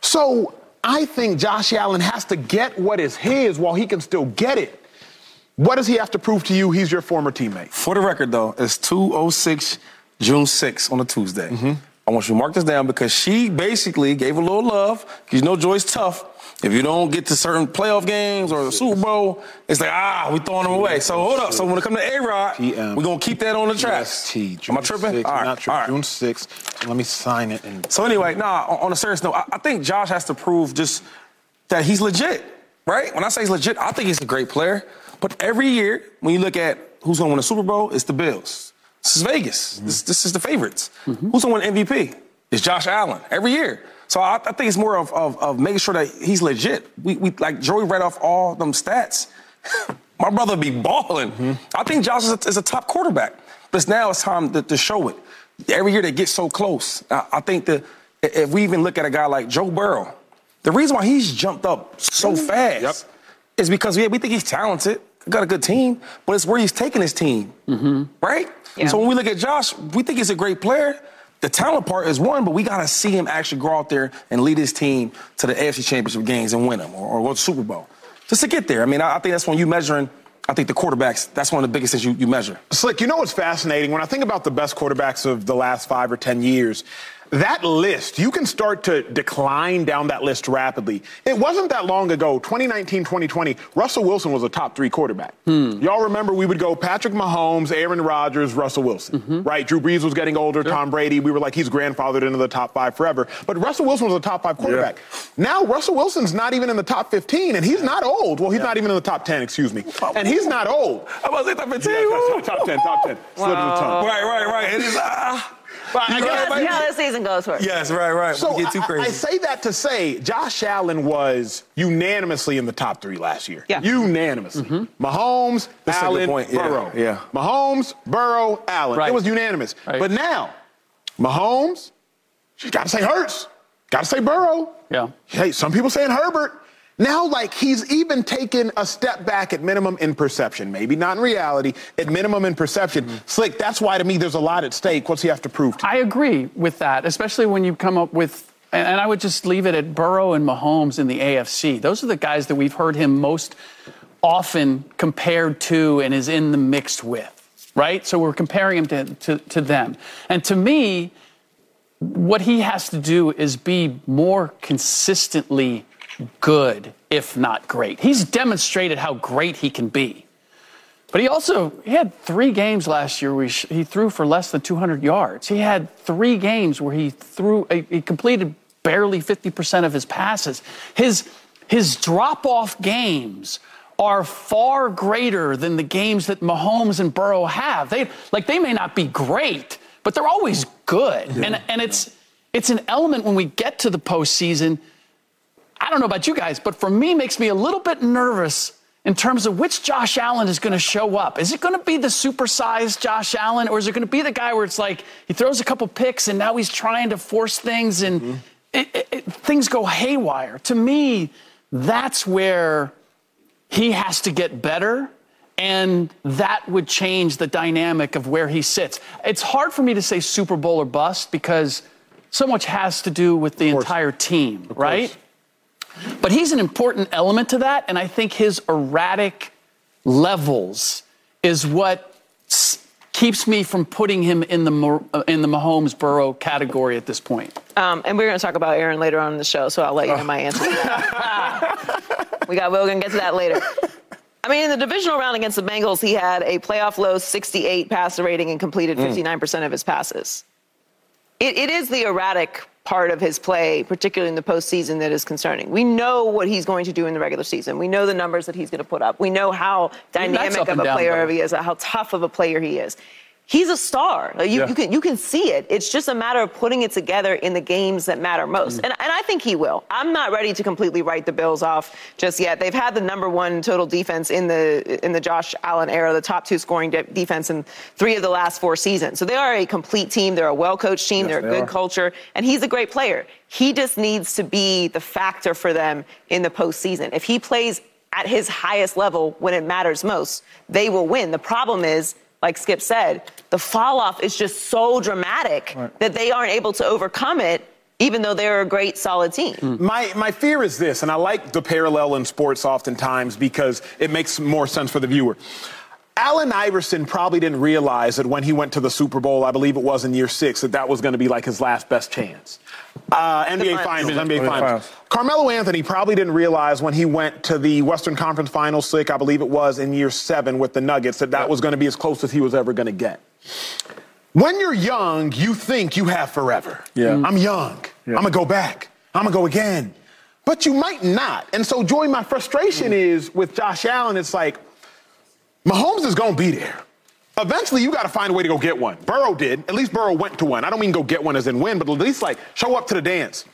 So I think Josh Allen has to get what is his while he can still get it. What does he have to prove to you? He's your former teammate. For the record, though, it's 206 June 6 on a Tuesday. I want you to mark this down because she basically gave a little love because you know Joy's tough. If you don't get to certain playoff games or the Super Bowl, it's like, ah, we throwing them away. So hold up. So when it comes to A-Rod, we're going to keep that on the track. ST, Am I tripping? 6th, all right, not all right. June 6th. Let me sign it. And So anyway, nah, on a serious note, I, I think Josh has to prove just that he's legit, right? When I say he's legit, I think he's a great player. But every year, when you look at who's going to win a Super Bowl, it's the Bills. This is Vegas. Mm-hmm. This, this is the favorites. Mm-hmm. Who's going to win MVP? It's Josh Allen every year. So I, I think it's more of, of, of making sure that he's legit. We, we like Joey read off all them stats. My brother be balling. Mm-hmm. I think Josh is a, is a top quarterback. But now it's time to, to show it. Every year they get so close. I, I think that if we even look at a guy like Joe Burrow, the reason why he's jumped up so fast Yep. is because yeah, we think he's talented, got a good team, but it's where he's taking his team, right? Yeah. So when we look at Josh, we think he's a great player. The talent part is one, but we got to see him actually go out there and lead his team to the AFC Championship games and win them, or, or go to the Super Bowl, just to get there. I mean, I, I think that's when you measuring. I think the quarterbacks. That's one of the biggest things you, you measure. Slick, you know what's fascinating? When I think about the best quarterbacks of the last five or 10 years, that list, you can start to decline down that list rapidly. It wasn't that long ago, 2019, 2020, Russell Wilson was a top three quarterback. Y'all remember we would go Patrick Mahomes, Aaron Rodgers, Russell Wilson, right? Drew Brees was getting older, Tom Brady. We were like, he's grandfathered into the top five forever. But Russell Wilson was a top five quarterback. Now, Russell Wilson's not even in the top 15, and he's not old. Well, he's not even in the top 10, excuse me. And he's not old. I was the 15. top 10, top 10. Slip the tongue. Right, right, right. It is. Ah. But I You guess- right, how this season goes for. Yes, right, right. So we get too I- crazy. I, say that to say Josh Allen was unanimously in the top three last year. Yeah. Unanimously. Mm-hmm. Mahomes, That's a Allen, point. Yeah, Burrow. yeah. Mahomes, Burrow, Allen. Right. It was unanimous. Right. But now, Mahomes, you got to say Hurts. Got to say Burrow. Yeah. Hey, some people saying Herbert. Now, like, he's even taken a step back at minimum in perception. Maybe not in reality, at minimum in perception. Mm-hmm. Slick, that's why to me there's a lot at stake. What's he have to prove to you? I agree with that, especially when you come up with, and and I would just leave it at Burrow and Mahomes in the AFC. Those are the guys that we've heard him most often compared to and is in the mix with, right? So we're comparing him to, to, to them. And to me, what he has to do is be more consistently good, if not great. He's demonstrated how great he can be. But he also he had three games last year where he, he threw for less than 200 yards. He had three games where he threw he completed barely 50% of his passes. His his drop off games are far greater than the games that Mahomes and Burrow have. They like they may not be great, but they're always good. And and it's it's an element when we get to the postseason. I don't know about you guys, but for me, makes me a little bit nervous in terms of which Josh Allen is going to show up. Is it going to be the supersized Josh Allen, or is it going to be the guy where it's like he throws a couple picks and now he's trying to force things and it, it, it- things go haywire? To me, that's where he has to get better. And that would change the dynamic of where he sits. It's hard for me to say Super Bowl or bust because so much has to do with the entire team, right? But he's an important element to that, and I think his erratic levels is what keeps me from putting him in the uh, in the Mahomes Burrow category at this point. Um, and we're going to talk about Aaron later on in the show, so I'll let you know my answer. we got. We're going to get to that later. I mean, in the divisional round against the Bengals, he had a playoff low 68 passer rating and completed 59% of his passes. It, it is the erratic part of his play, particularly in the postseason, that is concerning. We know what he's going to do in the regular season. We know the numbers that he's going to put up. We know how dynamic of a down, player though. he is, how tough of a player he is. He's a star. You, Yeah. you can you can see it. It's just a matter of putting it together in the games that matter most. Mm-hmm. And, and I think he will. I'm not ready to completely write the Bills off just yet. They've had the number one total defense in the in the Josh Allen era, the top two scoring de- defense in three of the last four seasons. So they are a complete team. They're a well coached team. Yes, They're a they good are. culture, and he's a great player. He just needs to be the factor for them in the postseason. If he plays at his highest level when it matters most, they will win. The problem is, like Skip said, the fall off is just so dramatic that they aren't able to overcome it, even though they're a great, solid team. Hmm. My, my fear is this, and I like the parallel in sports oftentimes because it makes more sense for the viewer. Allen Iverson probably didn't realize that when he went to the Super Bowl, I believe it was in year six, that that was going to be like his last best chance. Uh, NBA finals. Finals, NBA NBA Finals. Finals. Carmelo Anthony probably didn't realize when he went to the Western Conference Finals, slick, I believe it was in year seven with the Nuggets, that that was going to be as close as he was ever going to get. When you're young, you think you have forever. Yeah. I'm young. Yeah. I'm going to go back. I'm going to go again. But you might not. And so, Joy, my frustration is with Josh Allen, it's like, Mahomes is going to be there. Eventually, you got to find a way to go get one. Burrow did. At least Burrow went to one. I don't mean go get one as in win, but at least like show up to the dance.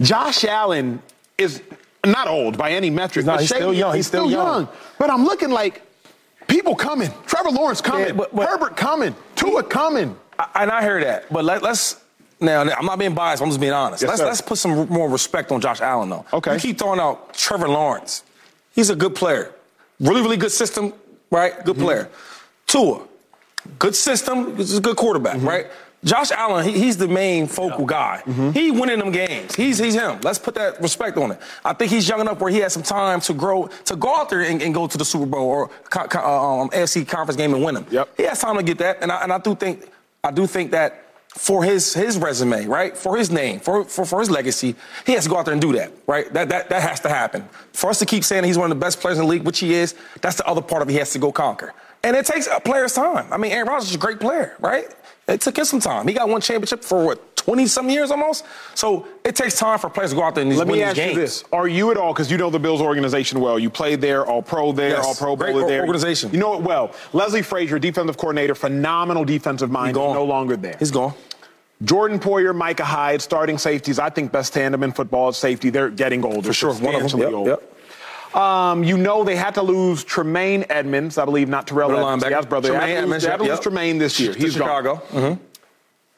Josh Allen is not old by any metric. He's not. but He's still young. He's still young. But I'm looking like people coming. Trevor Lawrence coming. Yeah, but- but- Herbert coming. Tua coming. I- and I hear that, but let, us now. I'm not being biased. I'm just being honest. Yes, let's let's put some more respect on Josh Allen, though. Okay. You keep throwing out Trevor Lawrence. He's a good player. Really, really good system, right? Good Mm-hmm. player. Tua, good system. He's a good quarterback, Mm-hmm. right? Josh Allen, he, he's the main focal guy. Mm-hmm. He winning them games. He's he's him. Let's put that respect on it. I think he's young enough where he has some time to grow, to go out there and, and go to the Super Bowl or co- co- uh, um, AFC conference game and win them. Yep. He has time to get that, and I, and I do think I do think that for his his resume, right, for his name, for, for for his legacy, he has to go out there and do that, right? That that that has to happen. For us to keep saying he's one of the best players in the league, which he is, that's the other part of it he has to go conquer. And it takes a player's time. I mean, Aaron Rodgers is a great player, right? It took him some time. He got one championship for what, 20 some years almost? So it takes time for players to go out there and Let win me ask games. you this: Are you at all? Because you know the Bills organization well. You played there, all pro there, Yes. all pro Great bowler there. organization. You know it well. Leslie Frazier, defensive coordinator, phenomenal defensive mind, no longer there. He's gone. Jordan Poyer, Micah Hyde, starting safeties. I think best tandem in football is safety. They're getting older. For sure. One of them. Yep, older. yep. Um, you know they had to lose Tremaine Edmunds, I believe, not Terrell Middle Edmunds. linebacker. Brother. Tremaine Edmunds, they had to lose yep. Tremaine this year. He's gone. Chicago. Mhm.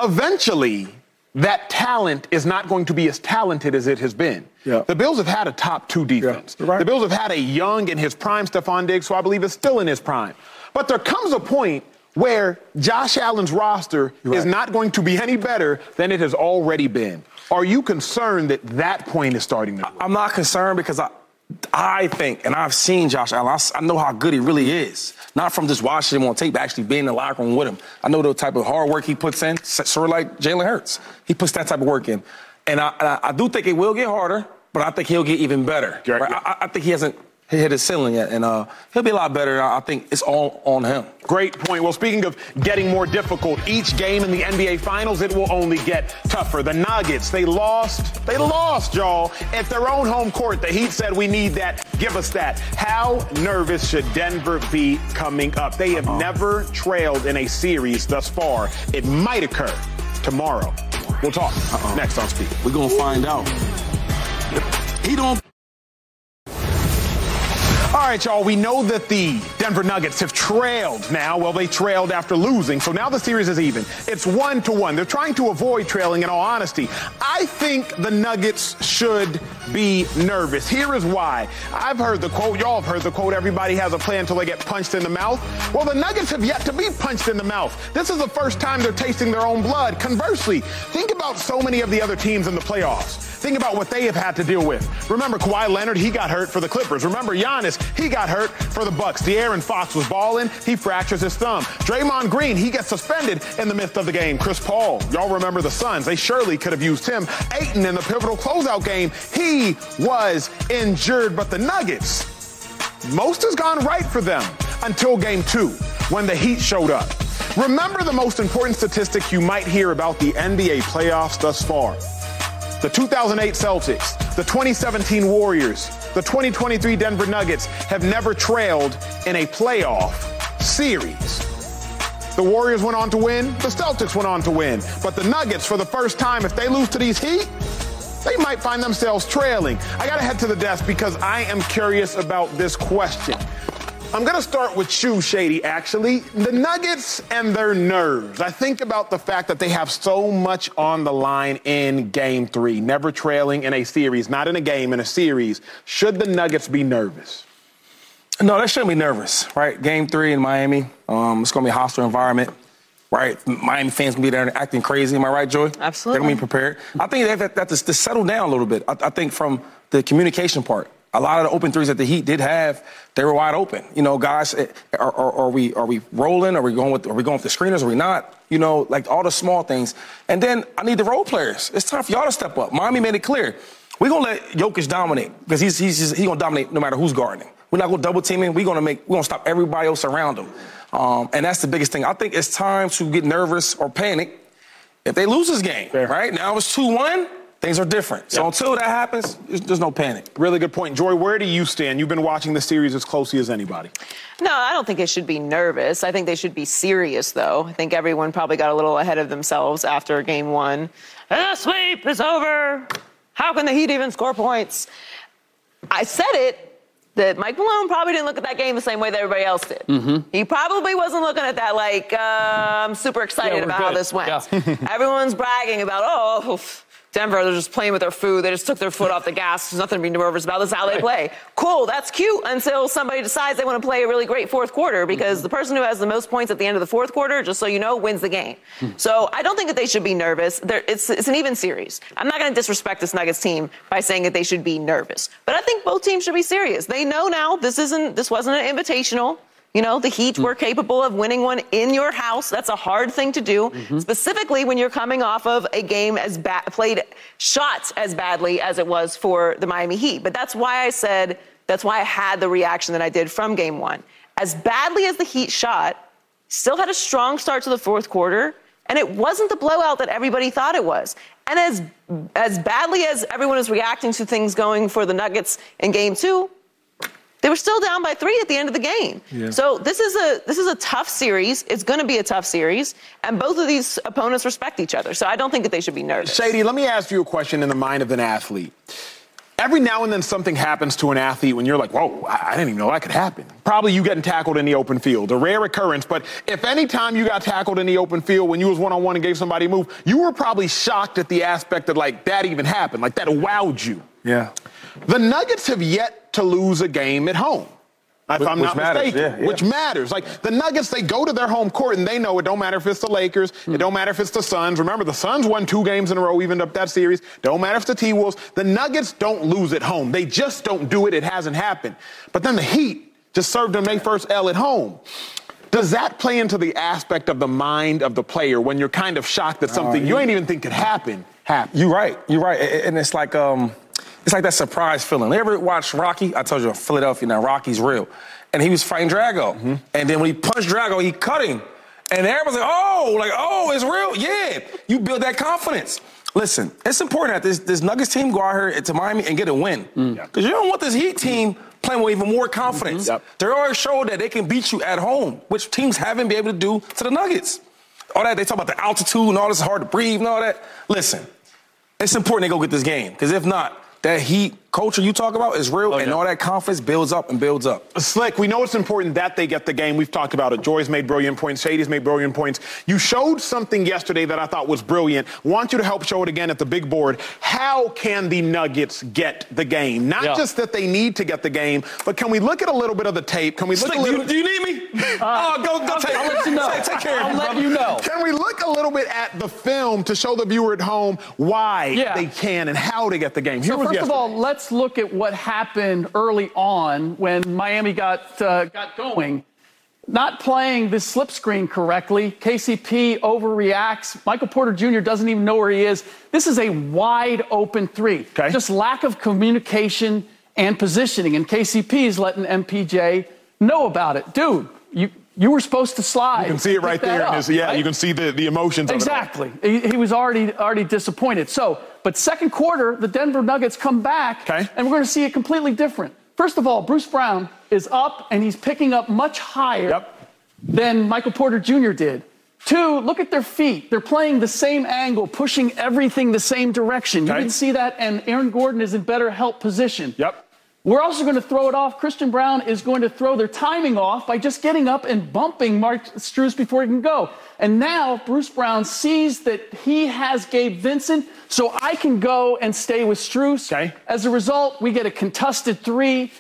Eventually, that talent is not going to be as talented as it has been. Yeah. The Bills have had a top two defense. right. The Bills have had a young in his prime Stefon Diggs, who I believe is still in his prime. But there comes a point where Josh Allen's roster You're is not going to be any better than it has already been. Are you concerned that that point is starting to? I'm not concerned because I, I think, and I've seen Josh Allen. I, know how good he really is. Not from just watching him on tape, but actually being in the locker room with him. I know the type of hard work he puts in, sort of like Jalen Hurts. He puts that type of work in, and I, I, I do think it will get harder, but I think he'll get even better. Right? I, I think he hasn't hit his ceiling yet, and uh, he'll be a lot better. I think it's all on him. Great point. Well, speaking of getting more difficult, each game in the NBA Finals, it will only get tougher. The Nuggets, they lost. They lost, y'all, at their own home court. The Heat said, we need that. Give us that. How nervous should Denver be coming up? They have never trailed in a series thus far. It might occur tomorrow. We'll talk next on Speed. We're gonna find out. He don't. All right, y'all, we know that the Denver Nuggets have trailed now. Well, they trailed after losing, so now the series is even. It's one to one. They're trying to avoid trailing, in all honesty. I think the Nuggets should be nervous. Here is why. I've heard the quote, y'all have heard the quote, everybody has a plan until they get punched in the mouth. Well, the Nuggets have yet to be punched in the mouth. This is the first time they're tasting their own blood. Conversely, think about so many of the other teams in the playoffs. Think about what they have had to deal with. Remember Kawhi Leonard, he got hurt for the Clippers. Remember Giannis, he got hurt for the Bucks. De'Aaron Fox was balling, he fractures his thumb. Draymond Green, he gets suspended in the midst of the game. Chris Paul, y'all remember the Suns, they surely could have used him. Ayton in the pivotal closeout game, he was injured, but the Nuggets, most has gone right for them until game two when the Heat showed up. Remember the most important statistic you might hear about the NBA playoffs thus far. The 2008 Celtics, the 2017 Warriors, the 2023 Denver Nuggets have never trailed in a playoff series. The Warriors went on to win. The Celtics went on to win. But the Nuggets, for the first time, if they lose to these Heat, they might find themselves trailing. I got to head to the desk because I am curious about this question. I'm going to start with you, Shady, actually. The Nuggets and their nerves. I think about the fact that they have so much on the line in game three, never trailing in a series, not in a game, in a series. Should the Nuggets be nervous? No, they shouldn't be nervous, right? Game three in Miami. Um, it's going to be a hostile environment, right? Miami fans going to be there acting crazy. Am I right, Joy? Absolutely. They're going to be prepared. I think they have to, to, to settle down a little bit. I, I think from the communication part, a lot of the open threes that the Heat did have, they were wide open. You know, guys, eh, are, are, are, we are we rolling? Are we going with are we going with the screeners? Are we not? You know, like all the small things. And then I need the role players. It's time for y'all to step up. Miami made it clear. We're gonna let Jokic dominate because he's he's just, he's gonna dominate no matter who's guarding. We're not gonna double team him. We're gonna make we're gonna stop everybody else around him. Um, and that's the biggest thing. I think it's time to get nervous or panic if they lose this game. Fair. Right now it's two one things are different. So Yep. until that happens, there's, there's no panic. Really good point. Joy, where do you stand? You've been watching the series as closely as anybody. No, I don't think they should be nervous. I think they should be serious, though. I think everyone probably got a little ahead of themselves after game one. The sweep is over. How can the Heat even score points? I said it that Mike Malone probably didn't look at that game the same way that everybody else did. Mm-hmm. He probably wasn't looking at that like, uh, I'm super excited Yeah, we're about how this went. Yeah. Everyone's bragging about, oh, oof, Denver, they're just playing with their food. They just took their foot off the gas. There's nothing to be nervous about. This is how they play. Cool, that's cute until somebody decides they want to play a really great fourth quarter because mm-hmm. the person who has the most points at the end of the fourth quarter, just so you know, wins the game. Hmm. So I don't think that they should be nervous. They're, it's, it's an even series. I'm not going to disrespect this Nuggets team by saying that they should be nervous, but I think both teams should be serious. They know now this isn't this wasn't an invitational. You know, the Heat were mm. capable of winning one in your house. That's a hard thing to do, mm-hmm. specifically when you're coming off of a game as bad, played shots as badly as it was for the Miami Heat. But that's why I said, that's why I had the reaction that I did from game one. As badly as the Heat shot, still had a strong start to the fourth quarter, and it wasn't the blowout that everybody thought it was. And as as badly as everyone is reacting to things going for the Nuggets in game two, they were still down by three at the end of the game. Yeah. So this is a this is a tough series. It's going to be a tough series, and both of these opponents respect each other. So I don't think that they should be nervous. Shady, let me ask you a question in the mind of an athlete. Every now and then something happens to an athlete when you're like, whoa, I I didn't even know that could happen. Probably you getting tackled in the open field, a rare occurrence. But if any time you got tackled in the open field when you was one-on-one and gave somebody a move, you were probably shocked at the aspect of like that even happened, like that wowed you. Yeah. The Nuggets have yet to lose a game at home. If Which- I'm not matters, mistaken, yeah, yeah. which matters. Like the Nuggets, they go to their home court and they know it don't matter if it's the Lakers, it don't matter if it's the Suns. Remember, the Suns won two games in a row, evened up that series. Don't matter if it's the T Wolves. The Nuggets don't lose at home. They just don't do it. It hasn't happened. But then the Heat just served them their first L at home. Does that play into the aspect of the mind of the player when you're kind of shocked that something you ain't even think could happen happened? You're right. You're right. And it's like um, it's like that surprise feeling. You ever watch Rocky? I told you, Philadelphia. Now Rocky's real, and he was fighting Drago, mm-hmm. and then when he punched Drago, he cut him, and everyone's like, "Oh, like oh, it's real." Yeah, you build that confidence. Listen, it's important that this this Nuggets team go out here to Miami and get a win, mm. because you don't want this Heat team playing with even more confidence. Mm-hmm. Yep. They already showed that they can beat you at home, which teams haven't been able to do to the Nuggets. All that they talk about the altitude and all this hard to breathe and all that. Listen, it's important they go get this game because if not, that heat culture you talk about is real, oh, and all that confidence builds up and builds up. Slick, we know it's important that they get the game. We've talked about it. Joy's made brilliant points. Shady's made brilliant points. You showed something yesterday that I thought was brilliant. Want you to help show it again at the big board. How can the Nuggets get the game? Not Yeah. just that they need to get the game, but can we look at a little bit of the tape? Can we look Slick, a do little? you, do you need me? Uh, oh, go, go I'll, take I'll let you know. Take, take care of I'll me, let you know. Can we look a little bit at the film to show the viewer at home why Yeah. they can and how to get the game? Here So was first of all, let's look at what happened early on when Miami got uh, got going. Not playing the slip screen correctly. KCP overreacts. Michael Porter Jr. doesn't even know where he is. This is a wide open three. Okay. Just lack of communication and positioning. And KCP is letting MPJ know about it. Dude, you you were supposed to slide. you can see it right there. up, his, yeah, right? you can see the, the emotions of it. Exactly. He, he was already already disappointed. So, but second quarter, the Denver Nuggets come back, Okay. and we're going to see it completely different. First of all, Bruce Brown is up and he's picking up much higher Yep. than Michael Porter Jr. did. Two, look at their feet. They're playing the same angle, pushing everything the same direction. You can see that, and Aaron Gordon is in better help position. Yep. We're also going to throw it off. Christian Braun is going to throw their timing off by just getting up and bumping Mark Strus before he can go. And now Bruce Brown sees that he has Gabe Vincent, so I can go and stay with Strus. Okay. As a result, we get a contested three.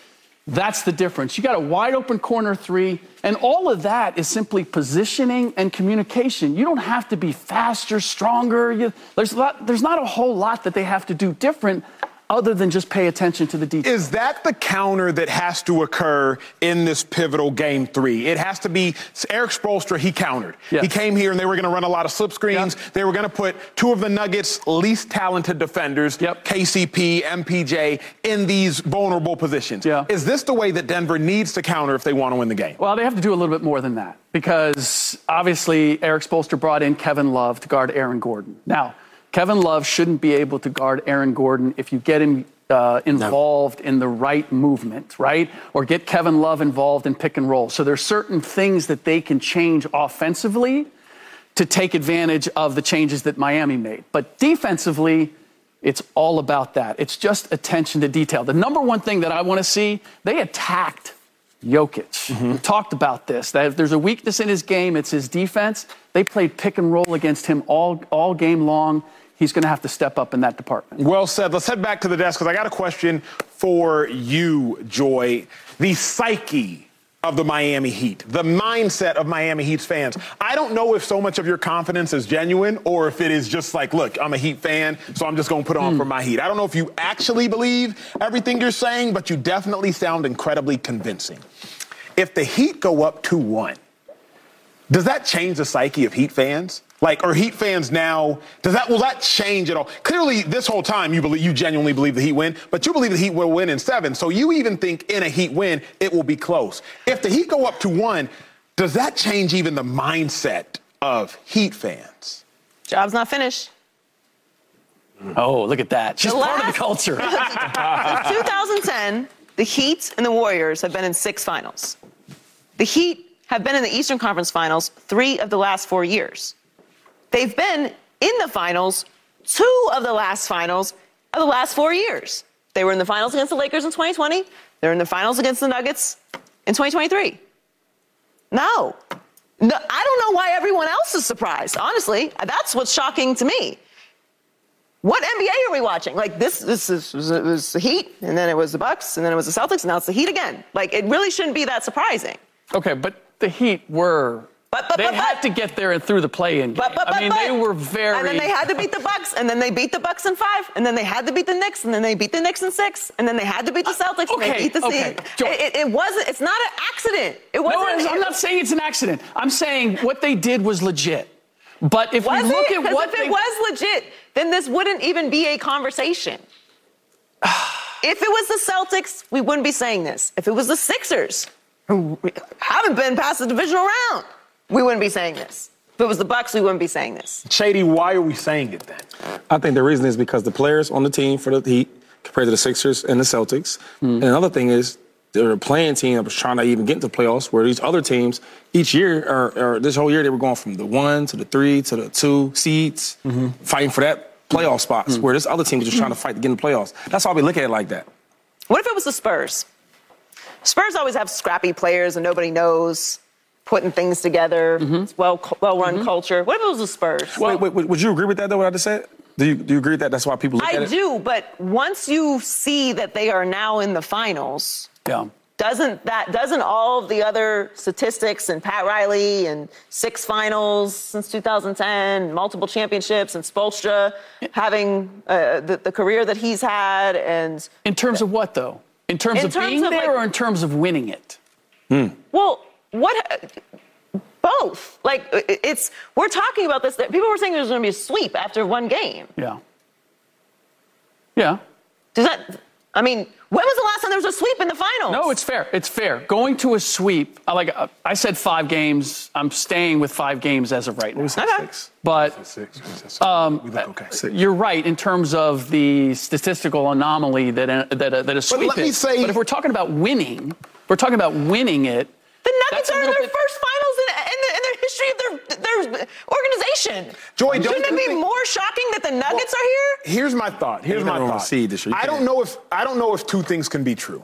That's the difference. You got a wide open corner three, and all of that is simply positioning and communication. You don't have to be faster, stronger. You, there's, a lot, there's not a whole lot that they have to do different other than just pay attention to the details. Is that the counter that has to occur in this pivotal game three? It has to be Erik Spoelstra, he countered. Yes. He came here and they were going to run a lot of slip screens. Yep. They were going to put two of the Nuggets' least talented defenders, Yep. KCP, MPJ, in these vulnerable positions. Yeah. Is this the way that Denver needs to counter if they want to win the game? Well, they have to do a little bit more than that because obviously Erik Spoelstra brought in Kevin Love to guard Aaron Gordon. Now, Kevin Love shouldn't be able to guard Aaron Gordon if you get him uh, involved in the right movement, right? Or get Kevin Love involved in pick and roll. So there's certain things that they can change offensively to take advantage of the changes that Miami made. But defensively, it's all about that. It's just attention to detail. The number one thing that I want to see, they attacked Jokic. We talked about this. That if there's a weakness in his game, it's his defense. They played pick and roll against him all, all game long. He's going to have to step up in that department. Well said. Let's head back to the desk because I got a question for you, Joy. The psyche of the Miami Heat, the mindset of Miami Heat's fans. I don't know if so much of your confidence is genuine or if it is just like, look, I'm a Heat fan, so I'm just going to put on hmm. for my Heat. I don't know if you actually believe everything you're saying, but you definitely sound incredibly convincing. If the Heat go up 2 1, does that change the psyche of Heat fans? Like, are Heat fans now? Does that will that change at all? Clearly, this whole time you believe you genuinely believe the Heat win, but you believe the Heat will win in seven. So you even think in a Heat win it will be close. If the Heat go up to one, does that change even the mindset of Heat fans? Job's not finished. Oh, look at that. She's The part of the culture. Since 2010, the Heat and the Warriors have been in six finals. The Heat have been in the Eastern Conference Finals three of the last four years. They've been in the finals two of the last finals of the last four years. They were in the finals against the Lakers in 2020. They're in the finals against the Nuggets in 2023. No. no. I don't know why everyone else is surprised. Honestly, that's what's shocking to me. What NBA are we watching? Like this, this is, was, it was the Heat, and then it was the Bucks, and then it was the Celtics, and now it's the Heat again. Like it really shouldn't be that surprising. okay, but the Heat were. But- but- they but- had to get there and through the play-in game. But, but, but, I mean, they were very. And then they had to beat the Bucks, and then they beat the Bucks in five, and then they had to beat the Knicks, and then they beat the Knicks in six, and then they had to beat the uh, Celtics, and okay, they beat the okay. It, it, it wasn't. It's not an accident. It No, wasn't. I'm not saying it's an accident. I'm saying what they did was legit. But if Was we look it? at what if they, it was legit, then this wouldn't even be a conversation. if it was the Celtics, we wouldn't be saying this. If it was the Sixers, who haven't been past the divisional round, we wouldn't be saying this. If it was the Bucks, we wouldn't be saying this. Shady, why are we saying it then? I think the reason is because the players on the team for the Heat compared to the Sixers and the Celtics. Hmm. And another thing is they're a playing team that was trying to even get into the playoffs, where these other teams each year or, or this whole year they were going from the one to the three to the two seeds, mm-hmm. fighting for that playoff spots. Hmm. Where this other team was just trying to fight to get in the playoffs. That's why we look at it like that. What if it was the Spurs? Spurs always have scrappy players and nobody knows putting things together. It's well well run culture. What if it was the Spurs? wait, wait, wait, would you agree with that though? What I just said? Do you do you agree with that? That's why people look at I do, but once you see that they are now in the finals, yeah. doesn't that doesn't all of the other statistics and Pat Riley and six finals since 2010, multiple championships, and Spoelstra having uh, the, the career that he's had, and In terms of what though? In terms In of terms being of, there like- or in terms of winning it? Hmm. well, what? Both. Like it's we're talking about this. People were saying there's going to be a sweep after one game. Yeah. Yeah. Does that? I mean, when was the last time there was a sweep in the finals? No, it's fair. It's fair. Going to a sweep, I like uh, I said five games. I'm staying with five games as of right now. Okay. But Six. Um, we look okay. you're right in terms of the statistical anomaly that a, that a, that a sweep let me is. say- but if we're talking about winning, we're talking about winning it. The Nuggets are in their bit- first finals in the history of their their organization. Joy, don't shouldn't it be think- more shocking that the Nuggets are here? Here's my thought. Here's my thought. see this year. I don't can't. know if I don't know if two things can be true.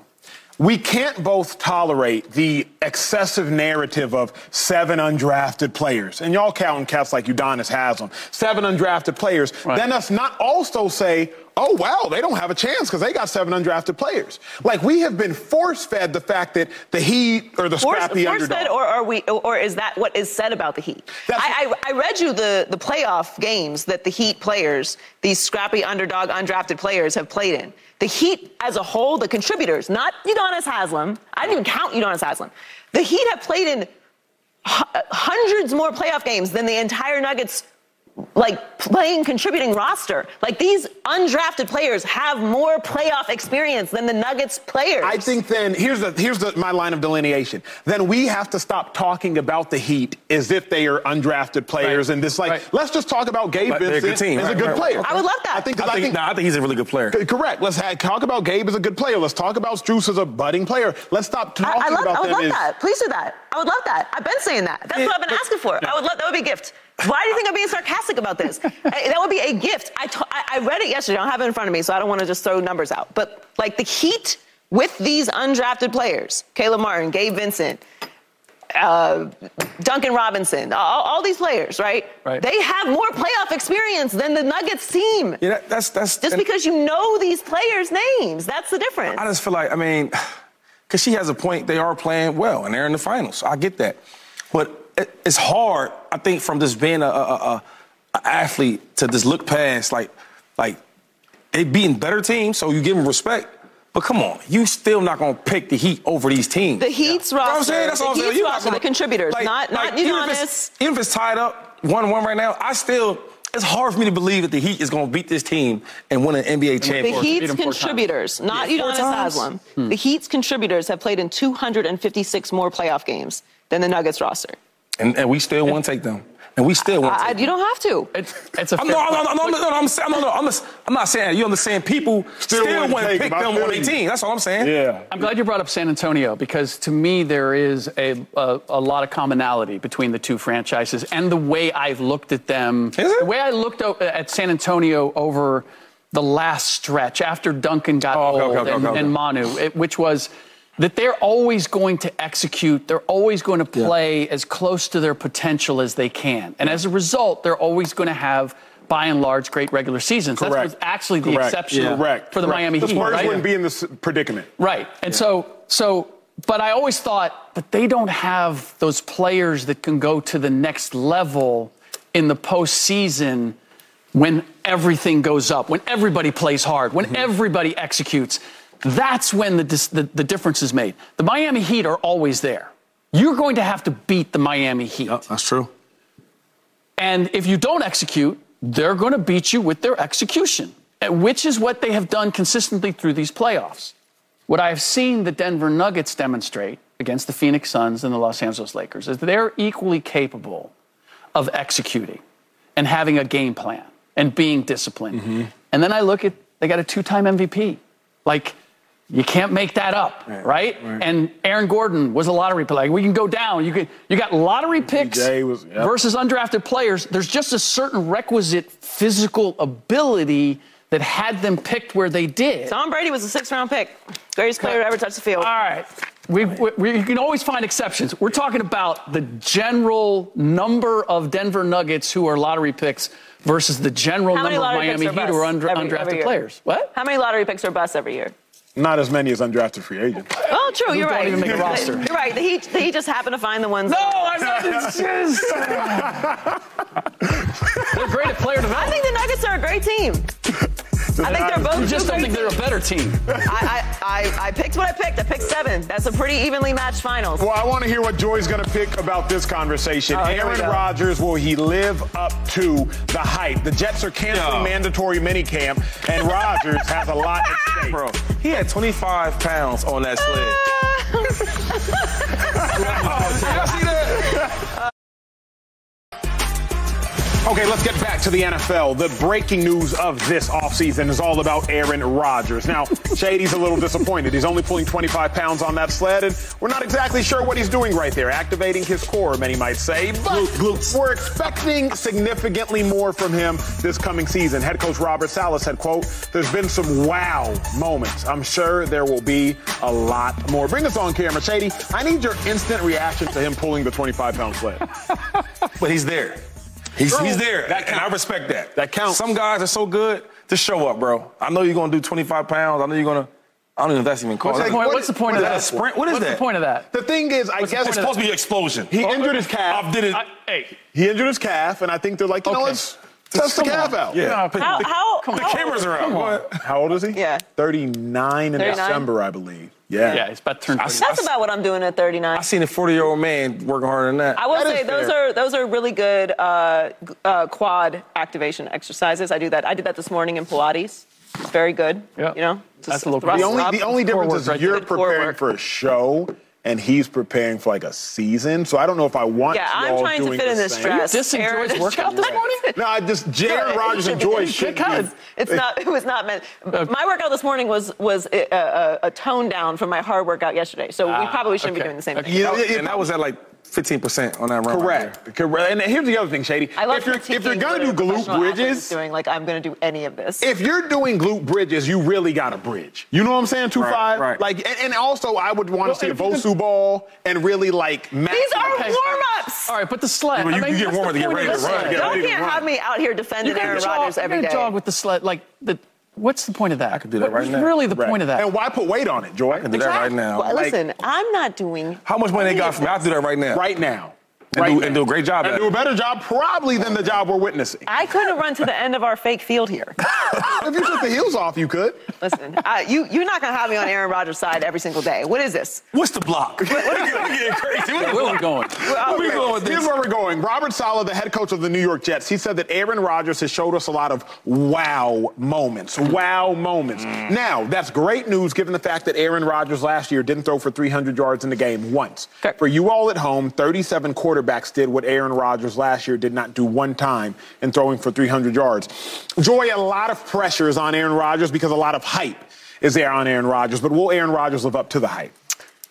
We can't both tolerate the excessive narrative of seven undrafted players, and y'all counting cats like Udonis Haslam, seven undrafted players. Right. Then us not also say, "Oh wow, they don't have a chance because they got seven undrafted players." Like we have been force-fed the fact that the Heat or the Force, scrappy force underdog. fed, or are we, or is that what is said about the Heat? I, I, I read you the, the playoff games that the Heat players, these scrappy underdog undrafted players, have played in. The Heat as a whole, the contributors, not Udonis Haslam. I didn't even count Udonis Haslam. The Heat have played in hu- hundreds more playoff games than the entire Nuggets like playing contributing roster. Like these undrafted players have more playoff experience than the Nuggets players. I think then here's the here's the, my line of delineation. Then we have to stop talking about the Heat as if they are undrafted players Right. and this like Right. let's just talk about Gabe But they're a Vincent good team. as a good right, player. right. I would love that. I think 'cause I I think, think nah, I think he's a really good player. correct. Let's ha talk about Gabe as a good player. Let's talk about Strus as a budding player. Let's stop talking I, love, about I would them love as that. Please do that. I would love that. I've been saying that. That's Yeah, what I've been but- asking for. I would love that would be a gift. Why do you think I'm being sarcastic about this? That would be a gift. I, I, I read it yesterday. I don't have it in front of me, so I don't want to just throw numbers out. But like the Heat with these undrafted players, Caleb Martin, Gabe Vincent, uh, Duncan Robinson, all, all these players, right? Right. They have more playoff experience than the Nuggets team. Yeah, that, that's that's Just and because you know these players' names, that's the difference. I just feel like I mean, because she has a point. They are playing well and they're in the finals. I get that, but it, it's hard. I think from just being a, a, a, a athlete to just look past like like they beating better teams, so you give them respect. But come on, you still not gonna pick the Heat over these teams. The Heat's You know what I'm roster, saying? That's the all I'm saying. Heat's You're roster, gonna- the contributors, like- not not like, even if it's- Even if it's tied up one-one right now, I still it's hard for me to believe that the Heat is gonna beat this team and win an NBA championship. The. Heat's beat 'em times. contributors, not Yeah, four Udonis times? Haslam. The Heat's contributors have played in 256 more playoff games than the Nuggets roster. And, and we still want to take them, and we still want to. I, you don't have to. It's, it's a I'm, fair no, I'm, point. I'm, I'm, no, no, I'm, saying- no, no, I'm, just- I'm not saying. You understand? People Still still, want to pick them. I them feel on their you. team. That's all I'm saying. yeah. I'm glad you brought up San Antonio because to me there is a, a, a lot of commonality between the two franchises and the way I've looked at them. Is it? The way I looked at San Antonio over the last stretch after Duncan got Oh, okay, old okay, okay, and, okay, and Manu, it, which was that they're always going to execute, they're always going to play as close to their potential as they can. And as a result, they're always going to have, by and large, great regular seasons. Correct. was actually the Correct. exception Correct. for the Correct. Miami the Heat. Spurs right? wouldn't be in this predicament. Right. And so so but I always thought that they don't have those players that can go to the next level in the postseason when everything goes up, when everybody plays hard, when mm-hmm. everybody executes. That's when the, the, the difference is made. The Miami Heat are always there. You're going to have to beat the Miami Heat. That's true. And if you don't execute, they're going to beat you with their execution, eh, which is what they have done consistently through these playoffs. What I have seen the Denver Nuggets demonstrate against the Phoenix Suns and the Los Angeles Lakers is they're equally capable of executing and having a game plan and being disciplined. And then I look at they got a two-time MVP. Like you can't make that up, right? And Aaron Gordon was a lottery pick. Like we can go down. You can you got lottery picks was- yep. versus undrafted players. There's just a certain requisite physical ability that had them picked where they did. Tom Brady was a six round pick. Greatest player to ever touch the field. All right. We, we, we you can always find exceptions. We're talking about the general number of Denver Nuggets who are lottery picks versus the general number of Miami Heat who are busts every- undrafted every players. What? How many lottery picks are busts every year? Not as many as undrafted free agents. Oh, true. You're don't right. even make a roster. You're right. The Heat, the Heat just happen to find the ones. No, that- I'm not. It's just. They're great at player development. I think the Nuggets are a great team. I think they're both. You just don't think they're a better team. I, I, I, I picked what I picked. I picked seven. That's a pretty evenly matched finals. Well, I want to hear what Joy's going to pick about this conversation. Oh, Aaron go. Rodgers, will he live up to the hype? The Jets are canceling No. mandatory minicamp, and Rodgers has a lot at stake. Bro, he had 25 pounds on that sled. Ah. Oh, Okay, let's get back to the NFL. The breaking news of this offseason is all about Aaron Rodgers. Now, Shady's a little disappointed. He's only pulling 25 pounds on that sled, and we're not exactly sure what he's doing right there, activating his core, many might say. But we're expecting significantly more from him this coming season. Head coach Robert Saleh said, quote, there's been some wow moments. I'm sure there will be a lot more. Bring us on camera. Shady, I need your instant reaction to him pulling the 25 pound sled. But he's there. He's, Bro, he's there. that and I respect that. That counts. Some guys are so good. Just show up, bro. I know you're gonna do 25 pounds. I know you're gonna. I don't even know if that's even called. What's What's the point, What what's the point what of is that? that? sprint? What is What's that? the point of that? The thing is, I What's guess It's supposed to be an explosion. he injured his calf. I did it. I, hey, He injured his calf, and I think they're like, you know, Okay. let's test the calf on. out. Yeah. no, How, how, The how- cameras are out. Go ahead. How old is he? Yeah. 39 in 39? December, I believe. Yeah. yeah, it's about to turn. I 30. see- That's about what I'm doing at 39. I seen a 40 year old man working harder than that. I will That is say those fair. are those are really good uh, uh, quad activation exercises. I do that. I did that this morning in Pilates. It's very good. Yeah. You know, That's a little- thrust The only, up. the only difference is right you're preparing work. for a show, and he's preparing for like a season. So I don't know if I want to do this. Yeah, you I'm all trying to doing fit in the this same. dress. Dissing Aaron Joy's workout this morning? No, I just Jaron No, it Rodgers and should Joy it should because be. It's not. It was not meant. Uh, my workout this morning was was uh, uh, a, a, a tone down from my hard workout yesterday. So we ah, probably shouldn't okay. be doing the same Okay. thing. You know, it- and that was at like 15% on that run. right Correct. Correct. And here's the other thing, Shady. I love if you're if you're gonna do glute professional athlete is bridges, doing like I'm going to do any of this. if you're doing glute bridges, you really got to bridge. You know what I'm saying? Two Right, five. right. Like, and, and also I would want Well, to see a if you can- Bosu ball and really like. match These are the- warm-ups. All right, but the sled. Well, you- I mean, you get what's warmer the to get ready to run. Y'all can't have me out here defending gotta Aaron jog- Rodgers you every gotta jog with the sled. Like the. What's the point of that? I could do that right now. Really, the Right. point of that? And why put weight on it, Joy? I can do that right now. Well, Like- listen, I'm not doing. How much money they got from me? I'll do that right now. Right now. And right do- now. and do a great job And at do a better job probably than the job we're witnessing. I couldn't run to the end of our fake field here. if you took the heels off, you could. Listen, uh, you, you're not going to have me on Aaron Rodgers' side every single day. What is this? What's the block? We're getting crazy. Where are we going? Well, Where we going with Here's where we're going. Robert Saleh, the head coach of the New York Jets, he said that Aaron Rodgers has showed us a lot of wow moments. Wow moments. Now, that's great news given the fact that Aaron Rodgers last year didn't throw for 300 yards in the game once. Okay. For you all at home, 37 quarterbacks did what Aaron Rodgers last year did not do one time in throwing for 300 yards. Joy, a lot of pressure is on Aaron Rodgers because a lot of hype is there on Aaron Rodgers. But will Aaron Rodgers live up to the hype?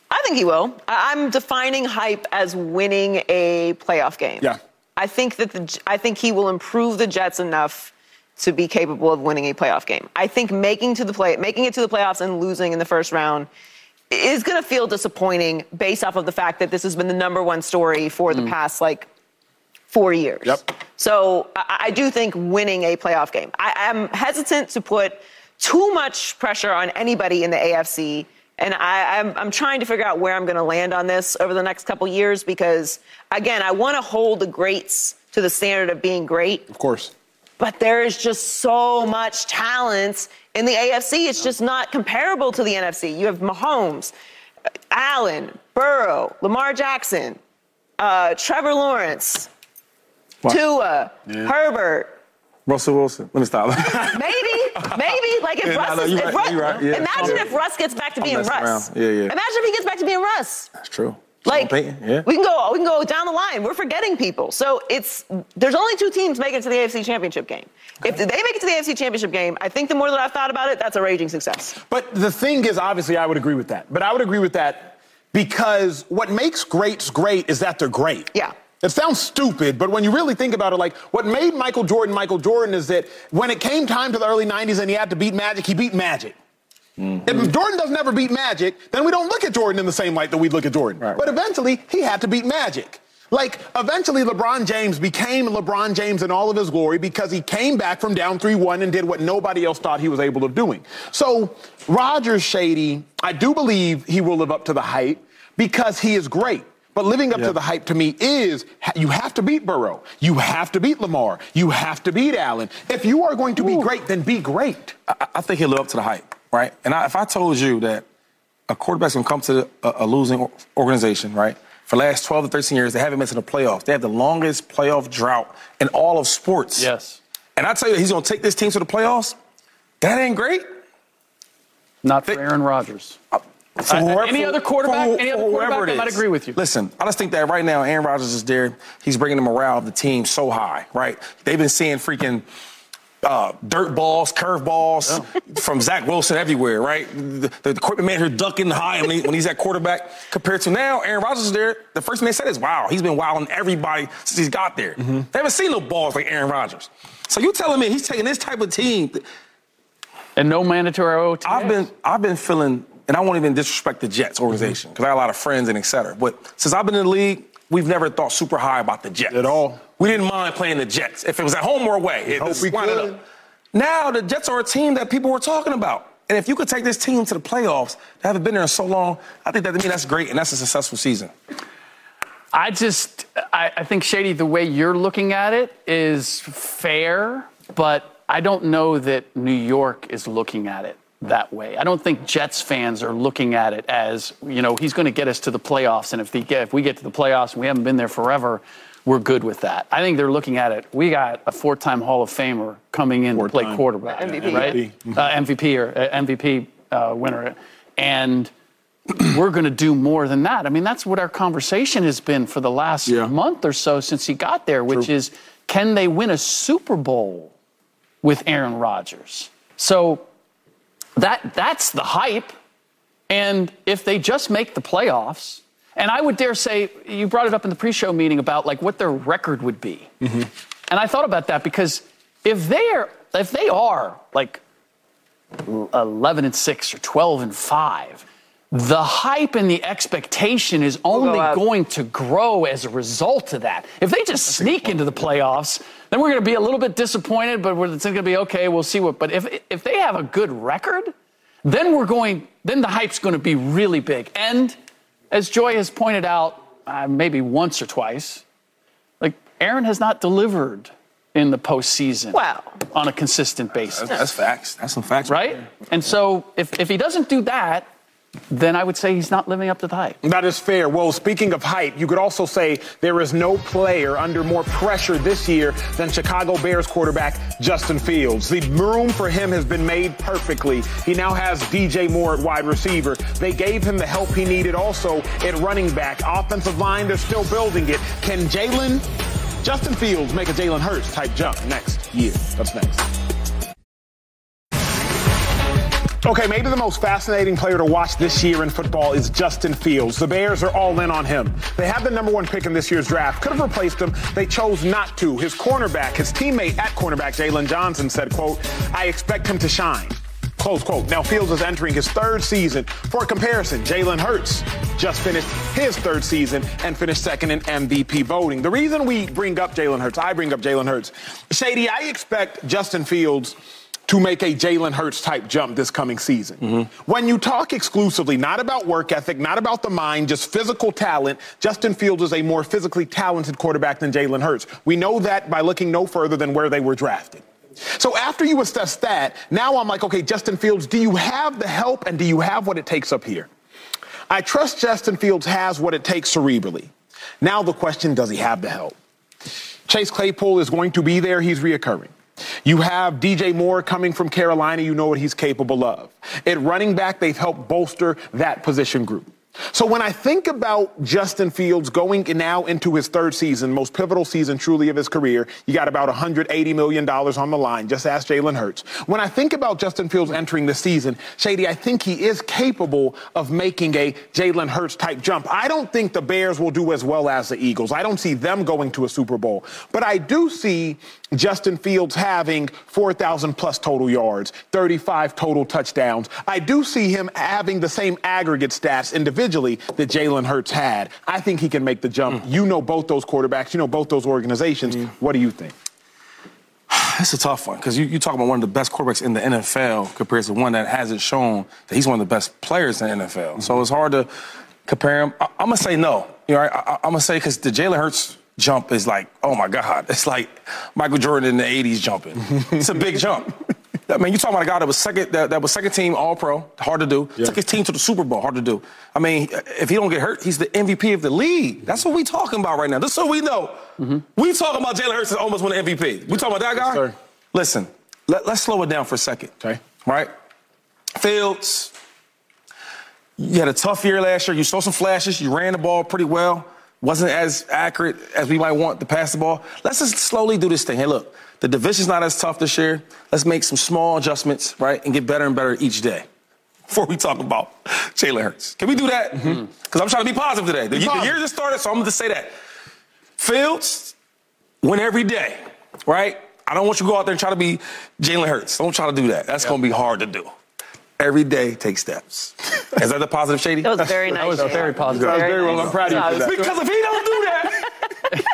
I think he will. I'm defining hype as winning a playoff game. Yeah. I think that the I think he will improve the Jets enough to be capable of winning a playoff game. I think making to the play making it to the playoffs and losing in the first round is going to feel disappointing based off of the fact that this has been the number one story for the mm. past like four years. Yep. So I, I do think winning a playoff game. I, I'm hesitant to put too much pressure on anybody in the AFC. And I, I'm, I'm trying to figure out where I'm going to land on this over the next couple years because, again, I want to hold the greats to the standard of being great. Of course. But there is just so much talent in the AFC. It's just not comparable to the NFC. You have Mahomes, Allen, Burrow, Lamar Jackson, uh, Trevor Lawrence, Tua, Herbert. Russell Wilson. Let me stop. Maybe, maybe. Like if Yeah, Russ, I is, you're if right, Russ right, yeah. imagine Yeah. if Russ gets back to being Russ. around. Yeah, yeah. Imagine if he gets back to being Russ. That's true. Like Sean Payton, yeah. we can go, we can go down the line. We're forgetting people. So it's there's only two teams making it to the AFC Championship game. If they make it to the AFC Championship game, I think the more that I've thought about it, that's a raging success. But the thing is, obviously, I would agree with that. But I would agree with that because what makes greats great is that they're great. Yeah. It sounds stupid, but when you really think about it, like what made Michael Jordan Michael Jordan is that when it came time to the early 90s and he had to beat Magic, he beat Magic. Mm-hmm. If Jordan doesn't ever beat Magic, then we don't look at Jordan in the same light that we look at Jordan. Right, But right. eventually, he had to beat Magic. Like, eventually, LeBron James became LeBron James in all of his glory because he came back from down 3 1 and did what nobody else thought he was able of doing. So, Rodgers Shady, I do believe he will live up to the hype because he is great. But living up Yeah. to the hype to me is you have to beat Burrow. You have to beat Lamar. You have to beat Allen. If you are going to be great, then be great. I, I think he'll live up to the hype, right? And I, if I told you that a quarterback's gonna come to a, a losing organization, right? For the last 12 to 13 years, they haven't been to the playoffs. They have the longest playoff drought in all of sports. Yes. And I tell you, he's gonna take this team to the playoffs. That ain't great. Not for Aaron Rodgers. I, For Uh, whoever- any other quarterback- for any other quarterback, I might agree with you. Listen, I just think that right now Aaron Rodgers is there. He's bringing the morale of the team so high, right? They've been seeing freaking uh, dirt balls, curve balls from Zach Wilson everywhere, right? The, the equipment manager ducking high when, he, when he's at quarterback. Compared to now, Aaron Rodgers is there. The first thing they said is, wow, he's been wilding everybody since he's got there. They haven't seen no balls like Aaron Rodgers. So you telling me he's taking this type of team And no mandatory OT. I've been I've been feeling, and I won't even disrespect the Jets organization mm-hmm. because I have a lot of friends and et cetera. But since I've been in the league, we've never thought super high about the Jets At all. We didn't mind playing the Jets if it was at home or away. It Hope we line it could. up. Now the Jets are a team that people were talking about. And if you could take this team to the playoffs, they haven't been there in so long, I think that to me that's great and that's a successful season. I just, I, I think, Shady, the way you're looking at it is fair, but I don't know that New York is looking at it that way. I don't think Jets fans are looking at it as, you know, he's going to get us to the playoffs, and if, they get, if we get to the playoffs and we haven't been there forever, we're good with that. I think they're looking at it. We got a four-time Hall of Famer coming in to play quarterback, MVP. right? MVP. Uh, MVP or uh, MVP uh, winner, and we're going to do more than that. I mean, that's what our conversation has been for the last Yeah. month or so since he got there, which is can they win a Super Bowl with Aaron Rodgers? So that that's the hype. And if they just make the playoffs, and I would dare say you brought it up in the pre-show meeting about like what their record would be. And I thought about that because if they're if they are like 11 and 6 or 12 and 5 the hype and the expectation is only going to grow as a result of that. If they just sneak into the playoffs, then we're going to be a little bit disappointed, but we're, it's going to be okay. We'll see what. But if if they have a good record, then we're going. Then the hype's going to be really big. And as Joy has pointed out, uh, maybe once or twice, like Aaron has not delivered in the postseason Wow. on a consistent basis That's facts. That's some facts. right? And so if, if he doesn't do that, then I would say he's not living up to the hype. That is fair. Well, speaking of hype, you could also say there is no player under more pressure this year than Chicago Bears quarterback Justin Fields. The room for him has been made perfectly. He now has DJ Moore at wide receiver. They gave him the help he needed also at running back. Offensive line, they're still building it. Can Jalen, Justin Fields make a Jalen Hurts type jump next year? That's next. Okay, maybe the most fascinating player to watch this year in football is Justin Fields. The Bears are all in on him. They have the number one pick in this year's draft. Could have replaced him. They chose not to. His cornerback, his teammate at cornerback, Jaylon Johnson, said, quote, I expect him to shine. Close quote. Now Fields is entering his third season. For comparison, Jalen Hurts just finished his third season and finished second in MVP voting. The reason we bring up Jalen Hurts, I bring up Jalen Hurts, Shady, I expect Justin Fields to make a Jalen Hurts type jump this coming season. Mm-hmm. When you talk exclusively, not about work ethic, not about the mind, just physical talent, Justin Fields is a more physically talented quarterback than Jalen Hurts. We know that by looking no further than where they were drafted. So after you assess that, now I'm like, okay, Justin Fields, do you have the help and do you have what it takes up here? I trust Justin Fields has what it takes cerebrally. Now the question, does he have the help? Chase Claypool is going to be there. He's reoccurring. You have DJ Moore coming from Carolina. You know what he's capable of. At running back, they've helped bolster that position group. So when I think about Justin Fields going now into his third season, most pivotal season truly of his career, you got about $180 million on the line. Just ask Jalen Hurts. When I think about Justin Fields entering the season, Shady, I think he is capable of making a Jalen Hurts type jump. I don't think the Bears will do as well as the Eagles. I don't see them going to a Super Bowl. But I do see Justin Fields having 4,000 plus total yards, 35 total touchdowns. I do see him having the same aggregate stats individually that Jalen Hurts had. I think he can make the jump. Hmm. You know both those quarterbacks, you know both those organizations. Hmm. What do you think? It's a tough one because you, you talk about one of the best quarterbacks in the NFL compared to one that hasn't shown that he's one of the best players in the NFL. So it's hard to compare him. I, am gonna say no. You know, I, am gonna say because the Jalen Hurts jump is like, oh my God, it's like Michael Jordan in the '80s jumping. it's a big jump. I mean, you talking about a guy that was second that, that was second team All Pro, hard to do. Took his team to the Super Bowl, hard to do. I mean, if he don't get hurt, he's the MVP of the league. That's what we talking about right now. Is what we know. Mm-hmm. We talking about Jalen Hurts almost won the MVP. We talking about that guy. sir. Listen, let, let's slow it down for a second. Okay. Right? Fields. you had a tough year last year. You saw some flashes. You ran the ball pretty well. Wasn't as accurate as we might want to pass the ball. Let's just slowly do this thing. Hey, look, the division's not as tough this year. Let's make some small adjustments, right, and get better and better each day. Before we talk about Jalen Hurts, can we do that? Because mm-hmm. I'm trying to be positive today. The, the year just started, so I'm going to say that. Fields win every day, right? I don't want you to go out there and try to be Jalen Hurts. Don't try to do that. That's yep. going to be hard to do. Every day, take steps. Is that the positive, Shady? That was very nice. that was very positive. That was very well. I'm proud of you for that. Because if he don't do that,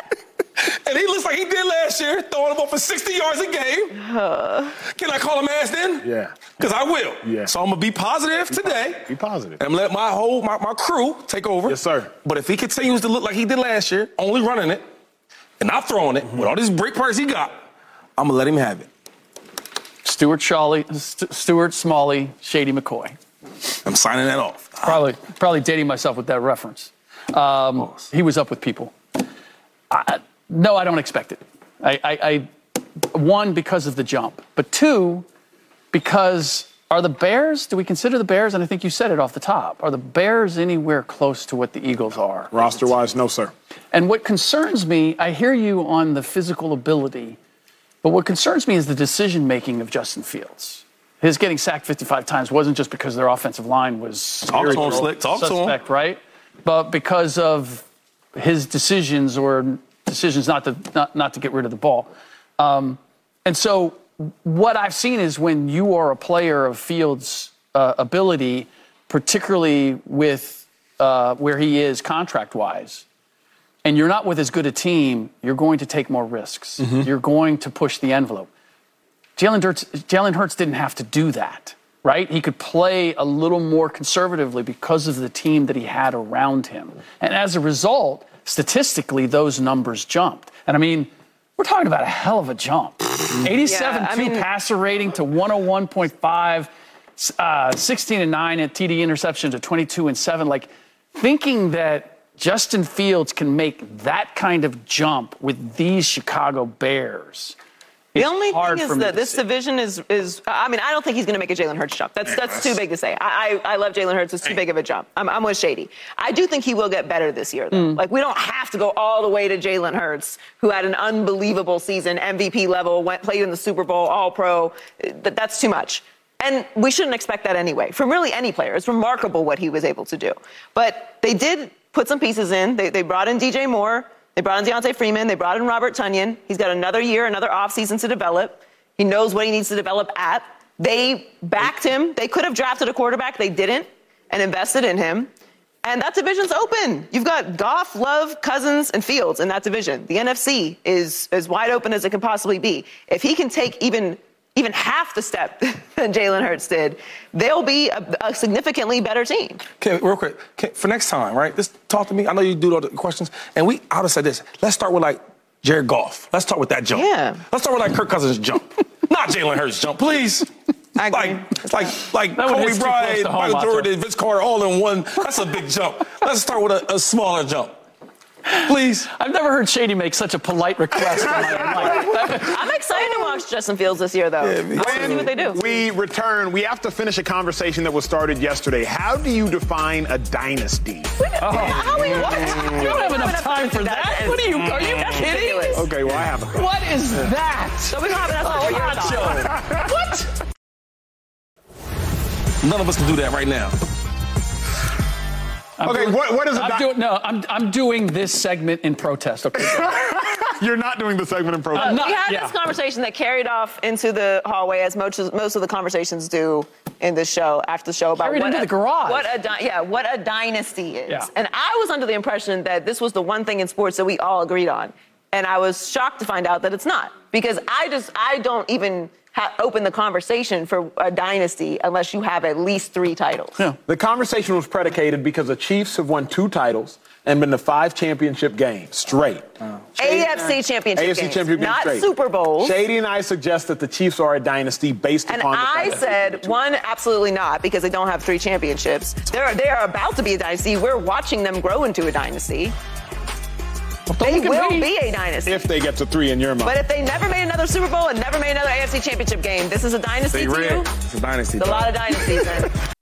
and he looks like he did last year, throwing the ball for 60 yards a game. Uh, Can I call him ass then? Yeah. Because I will. Yeah. So I'm gonna be positive be today. Po- be positive. And let my whole my, my crew take over. Yes, sir. But if he continues to look like he did last year, only running it and not throwing it mm-hmm. with all these break parts he got, I'm gonna let him have it. Stuart Shawley, St- Stuart Smalley, Shady McCoy. I'm signing that off. Probably, probably dating myself with that reference. Um, he was up with people. I, no, I don't expect it. I, I, I, one because of the jump, but two because are the Bears? Do we consider the Bears? And I think you said it off the top. Are the Bears anywhere close to what the Eagles are? Roster wise, no, sir. And what concerns me, I hear you on the physical ability, but what concerns me is the decision making of Justin Fields. His getting sacked 55 times wasn't just because their offensive line was Talk to him, Slick. Talk suspect, to him. right? But because of his decisions or decisions not to not, not to get rid of the ball. Um, and so what I've seen is when you are a player of Fields' uh, ability, particularly with uh, where he is contract wise, and you're not with as good a team, you're going to take more risks. Mm-hmm. You're going to push the envelope. Jalen Hurts, Jalen Hurts didn't have to do that, right? He could play a little more conservatively because of the team that he had around him. And as a result, statistically, those numbers jumped. And I mean, we're talking about a hell of a jump. 87 yeah, 2 mean, passer rating to 101.5, uh, 16 and 9 at TD interception to 22 and 7. Like, thinking that Justin Fields can make that kind of jump with these Chicago Bears the only thing is that this see. division is is. I mean, I don't think he's going to make a Jalen Hurts jump. That's that's too big to say. I I, I love Jalen Hurts. It's too big of a jump. I'm, I'm with Shady. I do think he will get better this year, though. Mm. Like we don't have to go all the way to Jalen Hurts, who had an unbelievable season, MVP level, went played in the Super Bowl, All Pro. That that's too much. And we shouldn't expect that anyway from really any player. It's remarkable what he was able to do. But they did put some pieces in. They, they brought in DJ Moore. They brought in D'Onta Foreman. They brought in Robert Tonyan. He's got another year, another offseason to develop. He knows what he needs to develop at. They backed him. They could have drafted a quarterback. They didn't and invested in him. And that division's open. You've got Goff, Love, Cousins, and Fields in that division. The NFC is as wide open as it can possibly be. If he can take even even half the step that Jalen Hurts did, they'll be a, a significantly better team. Okay, real quick, okay, for next time, right? Just talk to me. I know you do all the questions, and we. I would have said this. Let's start with like Jared Goff. Let's start with that jump. Yeah. Let's start with like Kirk Cousins jump, not Jalen Hurts jump, please. I agree. like, like, like Kobe Bryant, Michael Jordan, Vince Carter, all in one. That's a big jump. Let's start with a, a smaller jump. Please. I've never heard Shady make such a polite request. in my life. I'm excited to watch Justin Fields this year, though. Yeah, I see what they do. We return. We have to finish a conversation that was started yesterday. How do you define a dynasty? Oh, How we, what? You don't have enough time for that. What are you? Are you kidding? Okay, well I have. A What is that? So we don't have enough time oh, for What? None of us can do that right now. I'm okay, doing, what, what is it? I'm doing, no, I'm, I'm doing this segment in protest. Okay. You're not doing the segment in protest. Uh, not, we had yeah. this conversation that carried off into the hallway, as most of, most of the conversations do in this show after the show about carried what into a, the garage. What a di- yeah, what a dynasty is. Yeah. And I was under the impression that this was the one thing in sports that we all agreed on, and I was shocked to find out that it's not because I just I don't even ha- open the conversation for a dynasty unless you have at least three titles. Yeah. The conversation was predicated because the Chiefs have won two titles and been to five championship games straight. Oh. AFC championship AFC games, championship not straight. Super Bowls. Shady and I suggest that the Chiefs are a dynasty based and upon. And I said one, absolutely not, because they don't have three championships. They're they're about to be a dynasty. We're watching them grow into a dynasty. They will be a dynasty. If they get to three in your mind. But if they never made another Super Bowl and never made another AFC championship game, this is a dynasty to you? It's a dynasty. It's a lot of dynasties.